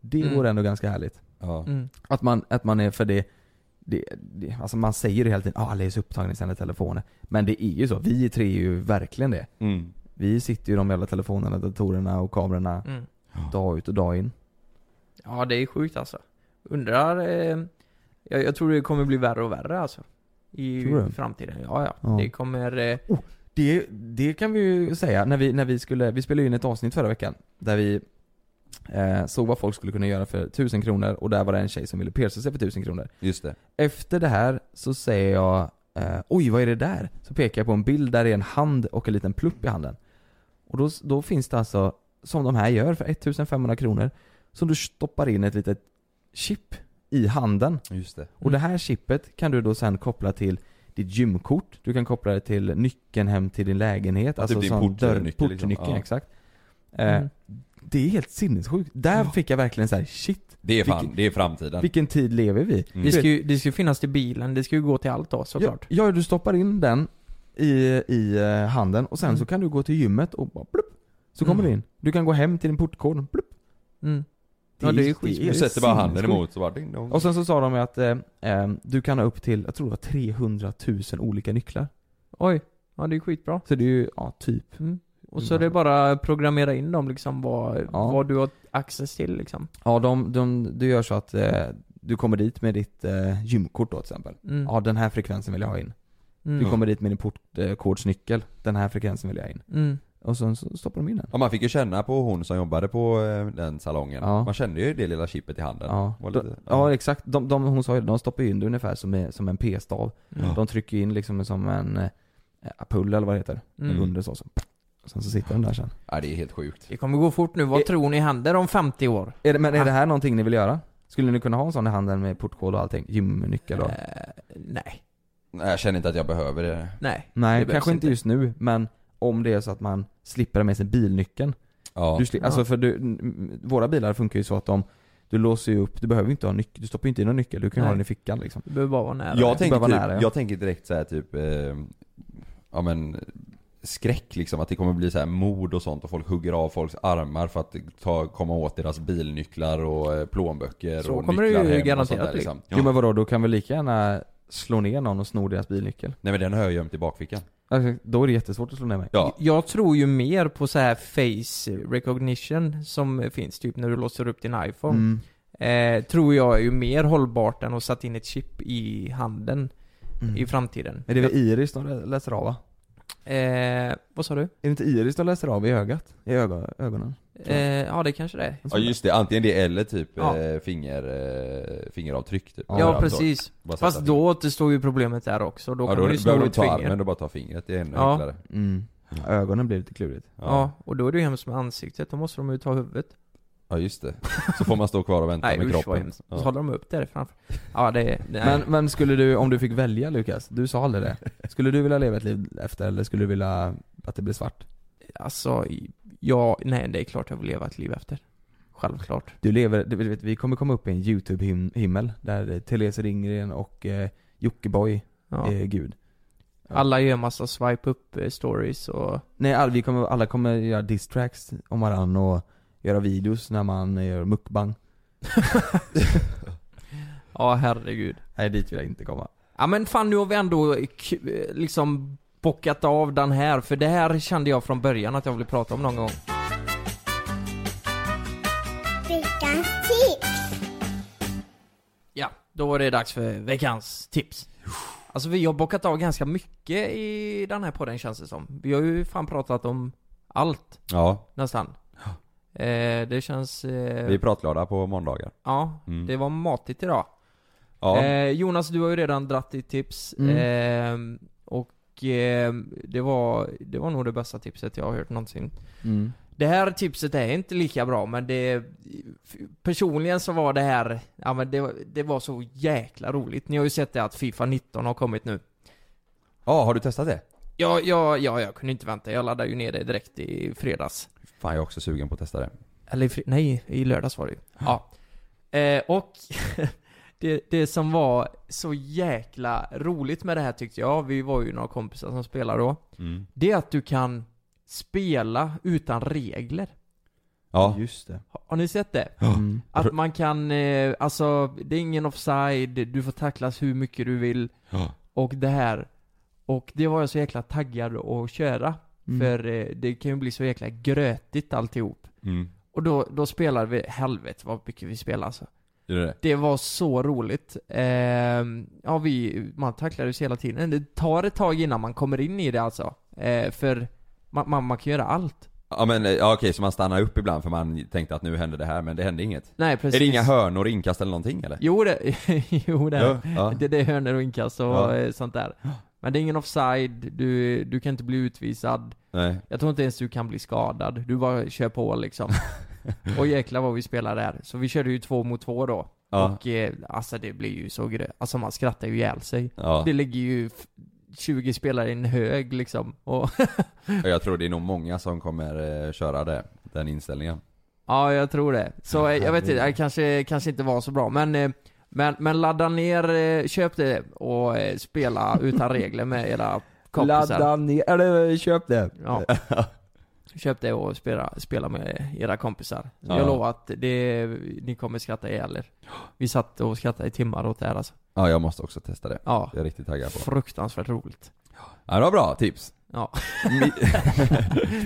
Det Mm. vore ändå ganska härligt. Ja. Mm. Att man, att man är för det, det, det alltså man säger det hela tiden, ah, alla är så upptagna i sina telefoner. Men det är ju så, vi tre är ju verkligen det. Mm. Vi sitter ju i de jävla telefonerna, datorerna och kamerorna Mm. dag ut och dag in. Ja, det är sjukt alltså. Undrar, eh, jag, jag tror det kommer bli värre och värre alltså. I framtiden. Ja, ja. Ja. Det kommer... Eh, Det, det kan vi ju säga, när vi, när vi skulle, vi spelade in ett avsnitt förra veckan där vi eh, såg vad folk skulle kunna göra för 1000 kronor och där var det en tjej som ville pierca sig för 1000 kronor. Just det. Efter det här så säger jag eh, Oj vad är det där? Så pekar jag på en bild där det är en hand och en liten plupp i handen. Och då, då finns det alltså, som de här gör för 1500 kronor, som du stoppar in ett litet chip i handen. Just det. Och det här chippet kan du då sen koppla till ditt gymkort, du kan koppla det till nyckeln hem till din lägenhet, alltså typ din som portnyckel liksom. portnyckeln, Ja. exakt. Eh, Mm. Det är helt sinnessjukt. Där fick jag verkligen så här: shit. Det är fan, vilken, det är framtiden. vilken tid lever vi? Mm. det, ska ju, det ska ju finnas till bilen, det ska ju gå till allt då Ja, såklart. ja, du stoppar in den i, i eh, handen och sen Mm. så kan du gå till gymmet och bara plupp, Så kommer Mm. du in. Du kan gå hem till din portkod, plupp. Mm. Ja, det är skit. Du sätter bara handen emot så bara ding dong. Och sen så sa de att eh, eh, du kan ha upp till, jag tror det var 300 000 olika nycklar. Oj. Ja, det är skitbra. Så det är ju, ja typ. Mm. Och så är det bara att programmera in dem liksom, vad, Ja. vad du har access till liksom. Ja, de, de, du gör så att eh, du kommer dit med ditt eh, gymkort då till exempel. Mm. Ja, den här frekvensen vill jag ha in. Mm. Du kommer dit med din portkodsnyckel. Den här frekvensen vill jag ha in. Mm. Och sen så stoppar de in den. Ja man fick ju känna på hon som jobbade på eh, den salongen. Ja. Man kände ju det lilla chippet i handen. Ja, lite, ja exakt. De, de, hon sa ju de stoppar ju in det ungefär som, en- som en p-stav. Ja. De trycker in liksom som en eh, pull eller vad det heter. Mm. Under så. så. Sen så sitter den där sen. Ja det är helt sjukt. Det kommer gå fort nu, vad Eh. tror ni händer om 50 år? Är det, men är det här någonting ni vill göra? Skulle ni kunna ha en sån i handen med portkod och allting? Gymnyckel och... Eh, nej. Nej jag känner inte att jag behöver det. Nej. Nej, det kanske inte just nu, men om det är så att man slipper med sig bilnyckeln. Ja. Du sli- Alltså för du, våra bilar funkar ju så att de, du låser ju upp, du behöver inte ha nyckel, du stoppar inte in någon nyckel, du kan ju ha Nej. den i fickan liksom. Det behöver bara vara nära. Jag tänker, typ, vara nära, ja. jag tänker direkt så här typ, eh, ja men skräck liksom, att det kommer bli så här mord och sånt och folk hugger av folks armar för att ta, komma åt deras bilnycklar och eh, plånböcker Så och kommer det nycklar ju hem och garanterat sånt där liksom. Jo men vadå, då kan vi lika gärna slå ner någon och sno deras bilnyckel? Nej men den har jag gömt i bakfickan. Alltså, då är det jättesvårt att slå ner mig. Ja. Jag tror ju mer på så här face recognition som finns, typ när du låser upp din iPhone. Mm. Eh, tror jag är ju mer hållbart än att sätta in ett chip i handen Mm. i framtiden. Är det väl iris de lä- läser av va? Eh, vad sa du? Är det inte iris de läser av i ögat? I ögon, ögonen? Eh, ja, det kanske det är. Ja just det, antingen det eller typ Ja. eh, finger, eh, fingeravtryck typ. Ja, Alltså, precis. Fast då återstår ju problemet där också. Då ja, kan då ju sno du ett finger. armen och bara ta fingret, det är ännu Ja. enklare. Mm. Ögonen blir lite klurigt. Ja. och då är det ju hemskt med ansiktet. Då måste de ju ta huvudet. Ja just det. Så får man stå kvar och vänta Nej med usch vad kroppen. hemskt. Ja. Så håller de upp det framför. Ja det, nej. Men, men skulle du, om du fick välja Lukas, du sa aldrig det. Skulle du vilja leva ett liv efter eller skulle du vilja att det blir svart? Alltså, ja, nej det är klart jag vill leva ett liv efter. Självklart. Du lever, du vet, vi kommer komma upp i en YouTube-himmel där Therese Ringren och eh, Jockiboi Ja. är gud. Alla gör massa swipe up eh, stories och... Nej, all, vi kommer, alla kommer göra diss-tracks om varann och göra videos när man gör mukbang. Ja herregud. Nej, dit vill jag inte komma. Ja men fan nu har vi ändå liksom bockat av den här, för det här kände jag från början att jag ville prata om någon gång. Veckans tips. Ja, då var det dags för veckans tips. Alltså vi har bockat av ganska mycket i den här podden känns det som. Vi har ju fan pratat om allt. Ja. Nästan. Eh, det känns... Eh, Vi är pratglada på måndagar. Ja, Mm. det var matigt idag. Ja. Eh, Jonas, du har ju redan dratt ditt tips. Mm. Eh, och eh, det, var, det var nog det bästa tipset jag har hört någonsin. Mm. Det här tipset är inte lika bra, men det... Personligen så var det här... Ja men det, var- det var så jäkla roligt. Ni har ju sett det att Fifa 19 har kommit nu. Ja, har du testat det? Ja, ja, ja, jag kunde inte vänta. Jag laddade ju ner det direkt i fredags. Fan, jag är också sugen på att testa det. Eller i fri- nej, i lördags var det ju. Ja. Eh, och det, det som var så jäkla roligt med det här tyckte jag, vi var ju några kompisar som spelade då. Mm. Det är att du kan spela utan regler. Ja. Just det. Har, har ni sett det? Mm. Att man kan, eh, alltså, det är ingen offside, du får tacklas hur mycket du vill. Ja. Och det här. Och det var jag så jäkla taggad att köra. Mm. För eh, det kan ju bli så jäkla grötigt alltihop. Mm. Och då, då spelade vi, helvete vad mycket vi spelade alltså. Gjorde det? Det var så roligt. Ehm, ja, vi, man tacklades hela tiden. Det tar ett tag innan man kommer in i det alltså. Eh, för man, man, man kan göra allt. Ja men, eh, ja, okej, så man stannar upp ibland för man tänkte att nu hände det här, men det hände inget? Nej, precis. Är det inga hörnor, inkast eller någonting eller? Jo det, jo det Ja, ja. det. Det är hörnor och inkast och Ja. eh, sånt där. Men det är ingen offside, du, du kan inte bli utvisad. Nej. Jag tror inte ens du kan bli skadad. Du bara kör på liksom. och jäklar vad vi spelar där. Så vi körde ju två mot två då. Ja. Och eh, alltså det blir ju så grö... Alltså man skrattar ju ihjäl sig. Ja. Det ligger ju f- 20 spelare i en hög liksom. Och Och jag tror det är nog många som kommer eh, köra det, den inställningen. ja, jag tror det. Så eh, jag vet inte, det kanske, kanske inte var så bra. Men, eh, men, men ladda ner, eh, köp det och eh, spela utan regler med era kompisar. Ladda ner, eller köp det. Ja. Köp det och spela, spela med era kompisar. Ja. Jag lovar att det, ni kommer skratta ihjäl er. Vi satt och skrattade i timmar åt det här alltså. Ja, jag måste också testa det. Ja. Jag är riktigt taggad på. Fruktansvärt roligt. Ja, det var bra tips. Ja.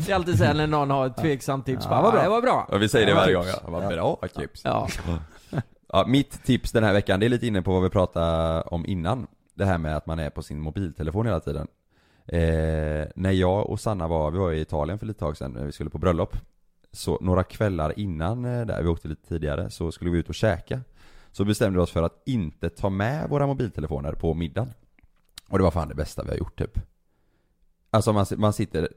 det är alltid så här när någon har ett tveksamt tips. Bara, vad bra. Det var bra. Ja, vi säger det Ja, varje gång. Ja. Vad bra tips. Ja. Ja, mitt tips den här veckan, det är lite inne på vad vi pratade om innan. Det här med att man är på sin mobiltelefon hela tiden. Eh, när jag och Sanna var, vi var i Italien för lite tag sedan, när vi skulle på bröllop. Så några kvällar innan eh, där, vi åkte lite tidigare, så skulle vi ut och käka. Så bestämde vi oss för att inte ta med våra mobiltelefoner på middagen. Och det var fan det bästa vi har gjort typ. Alltså man, man sitter,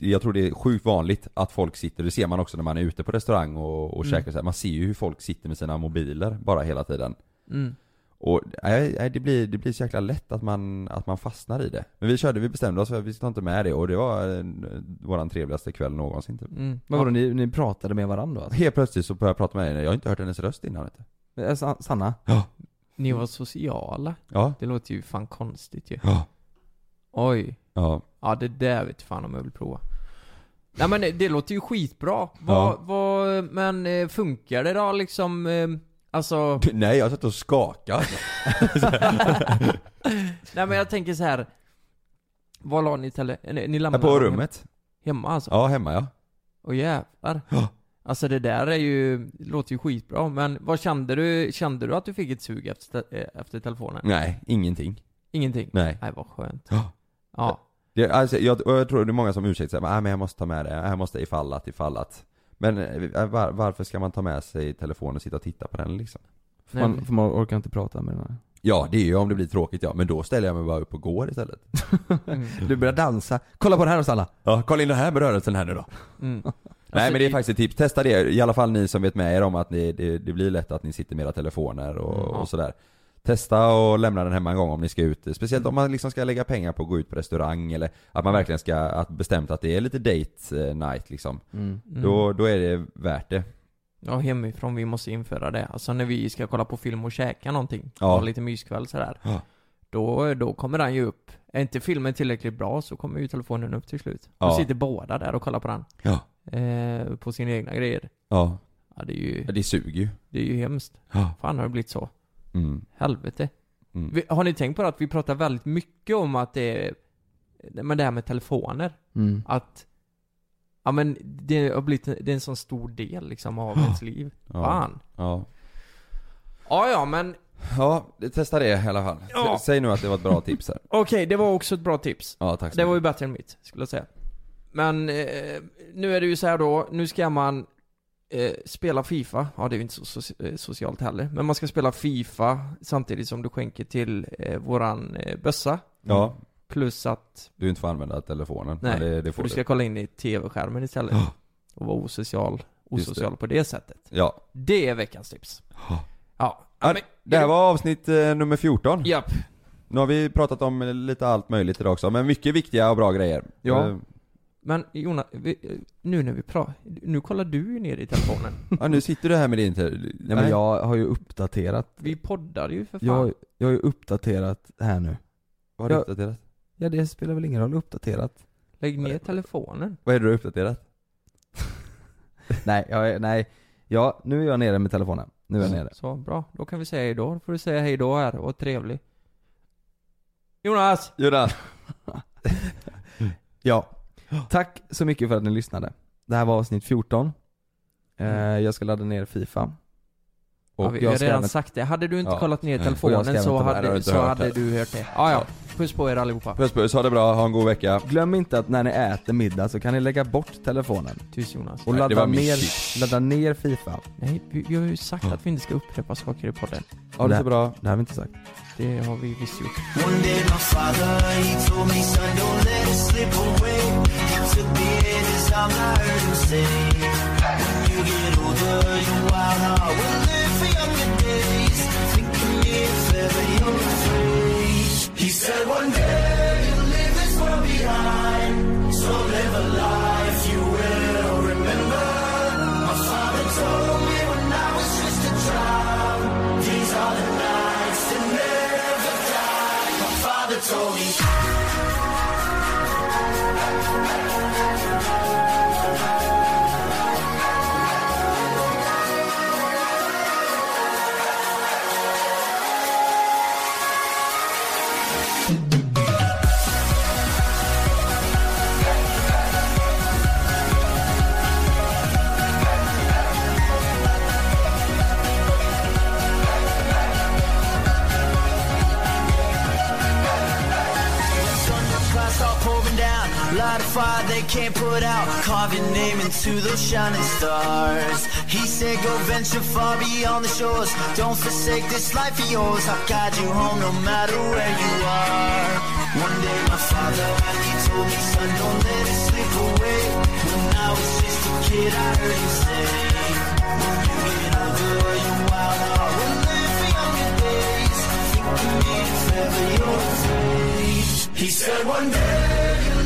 jag tror det är sjukt vanligt att folk sitter, det ser man också när man är ute på restaurang och, och Mm. käkar så här. man ser ju hur folk sitter med sina mobiler bara hela tiden. Mm. Och nej, det, blir, det blir så jäkla lätt att man, att man fastnar i det. Men vi körde, vi bestämde oss för att vi ska inte med det och det var eh, våran trevligaste kväll någonsin typ. Mm. Men vadå, ni, ni pratade med varandra? Alltså? Helt plötsligt så började jag prata med henne, jag har inte hört hennes röst innan du. Eh, Sa- Sanna? Ni var sociala. Ja. Det låter ju fan konstigt ju. Ja. Oj. Ja. Ja, det där vet fan om jag vill prova. Nej men det, låter ju skitbra. Ja. Vad, vad, men eh, funkar det då liksom? Eh, alltså... Nej, jag satt och skakade. Nej men jag tänker så här. Var la ni tele... Ni, ni lämnade på rummet. Hemma alltså? Ja, hemma ja. Åh jävlar. Ja. Alltså det där är ju, låter ju skitbra, men vad kände du, kände du att du fick ett sug efter, eh, efter telefonen? Nej, ingenting. Ingenting? Nej. Nej vad skönt. Ja. Ja. Det, alltså, jag, jag tror det är många som ursäktar sig, nej men jag måste ta med det, jag måste ifall att, ifall att. Men eh, var, varför ska man ta med sig telefonen och sitta och titta på den liksom? För man, för man orkar inte prata med den här. Ja, det är ju om det blir tråkigt ja, men då ställer jag mig bara upp och går istället. Du börjar dansa. Kolla på det här då Sanna! Ja, kolla in den här med rörelsen här nu då. Mm. Nej men det är faktiskt ett tips, testa det, i alla fall ni som vet med er om att ni, det, det blir lätt att ni sitter med era telefoner och, Mm, ja. och sådär. Testa och lämna den hemma en gång om ni ska ut, speciellt om man liksom ska lägga pengar på att gå ut på restaurang eller att man verkligen ska, att bestämt att det är lite date eh, night liksom. Mm. Då, då är det värt det. Ja, hemifrån, vi måste införa det. Alltså när vi ska kolla på film och käka någonting, Ja. ha lite myskväll sådär. Ja. Då, då kommer den ju upp. Är inte filmen tillräckligt bra så kommer ju telefonen upp till slut. Då Ja. sitter båda där och kollar på den. Ja. Eh, på sina egna grejer. Ja. Ja, det är ju, Ja, det suger ju. det är ju hemskt. Ja. Fan har det blivit så? Mm. Helvete. Mm. Vi, har ni tänkt på att vi pratar väldigt mycket om att det är, men det här med telefoner. Mm. Att, Ja men det har blivit, det är en sån stor del liksom av ens liv. Ja. Fan. Ja. Ja ja men Ja, testa det i alla fall. Ja. Säg nu att det var ett bra tips här. Okej, det var också ett bra tips. Ja, tack så Det var ju bättre än mitt, skulle jag säga. Men eh, nu är det ju så här då, nu ska man eh, spela FIFA. Ja, det är ju inte så soci- eh, socialt heller. Men man ska spela FIFA samtidigt som du skänker till eh, våran eh, bössa. Ja. Plus att, Du inte får använda telefonen. nej, det, det får du ska kolla in i TV-skärmen istället. Ja. Och vara osocial, Just det. osocial på det sättet. Ja. Det är veckans tips. Ja. Ja, men- det här var avsnitt eh, nummer 14. Japp. Nu har vi pratat om lite allt möjligt idag också, men mycket viktiga och bra grejer. Ja. Men Jonas, vi, nu när vi pratar, nu kollar du ju ner i telefonen. Ja, nu sitter du här med din te- Nej men jag har ju uppdaterat Vi poddar ju för fan. Jag, jag har ju uppdaterat här nu Vad har du jag, uppdaterat? Ja det spelar väl ingen roll, uppdaterat Lägg ner telefonen. Vad är det du har uppdaterat? Nej, jag, är- nej, ja, nu är jag nere med telefonen Nu är jag nere Så, bra. Då kan vi säga hejdå. Då får du säga hejdå här och trevlig. Jonas! Jonas! Ja, tack så mycket för att ni lyssnade Det här var avsnitt 14 eh, Jag ska ladda ner Fifa ja, vi har redan sagt det. Hade du inte Ja. kollat ner Och jag telefonen även så hade, så hört hade du hört det. Ja, ja. Puss på er allihopa. Puss puss, ha det bra, ha en god vecka. Glöm inte att när ni äter middag så kan ni lägga bort telefonen Tyst Jonas. Och Nej, ladda ner, ladda ner Fifa Nej, vi, vi har ju sagt att vi inte ska upprepa saker i podden. Ha det så bra. Det har vi inte sagt Det har vi visst gjort. Don't let it his arms, I heard him say, when you get older, your wild heart will live for younger days. Think of me if ever you're afraid. He said one day you'll leave this world behind, so live a life your name into those shining stars. He said, Go venture far beyond the shores. Don't forsake this life of yours. I'll guide you home no matter where you are. One day, my father, he told me, Son, don't let it slip away. When I was just a kid, I heard him say, When you get older, oh, your wild heart will live for younger days. Think of me if ever you're afraid. He said one day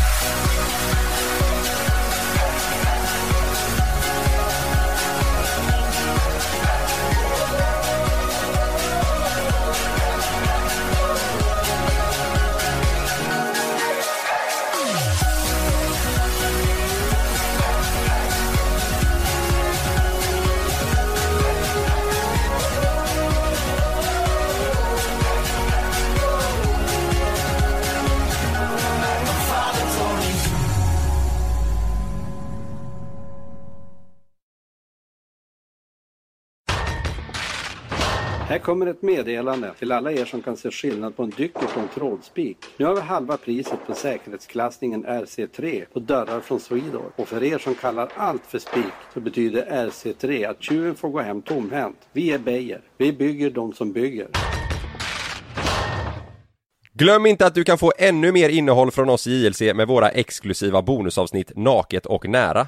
Här kommer ett meddelande till alla er som kan se skillnad på en dyker och en trådspik. Nu har vi halva priset på säkerhetsklassningen RC3 på dörrar från Swedor. Och för er som kallar allt för spik så betyder RC3 att tjuven får gå hem tomhänt. Vi är Beijer. Vi bygger de som bygger. Glöm inte att du kan få ännu mer innehåll från oss i JLC med våra exklusiva bonusavsnitt Naket och nära.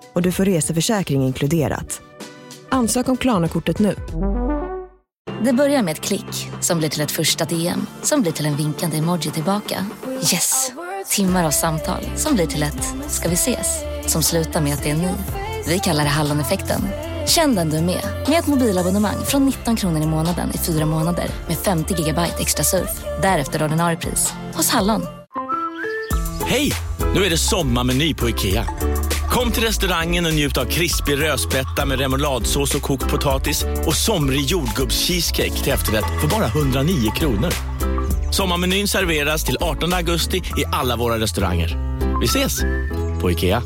och du får reseförsäkring inkluderat. Ansök om Klarna-kortet nu. Det börjar med ett klick som blir till ett första DM som blir till en vinkande emoji tillbaka. Yes! Timmar av samtal som blir till ett “ska vi ses?” som slutar med att det är ni. Vi kallar det Halloneffekten. Känn den du är med, med ett mobilabonnemang från 19 kronor i månaden i fyra månader med 50 gigabyte extra surf. Därefter ordinarie pris, hos Hallon. Hej! Nu är det sommarmeny på IKEA. Kom till restaurangen och njut av krispig rödspätta med remouladsås och kokt potatis och somrig jordgubbscheesecake till efterrätt för bara 109 kronor. Sommarmenyn serveras till 18 augusti i alla våra restauranger. Vi ses! På IKEA.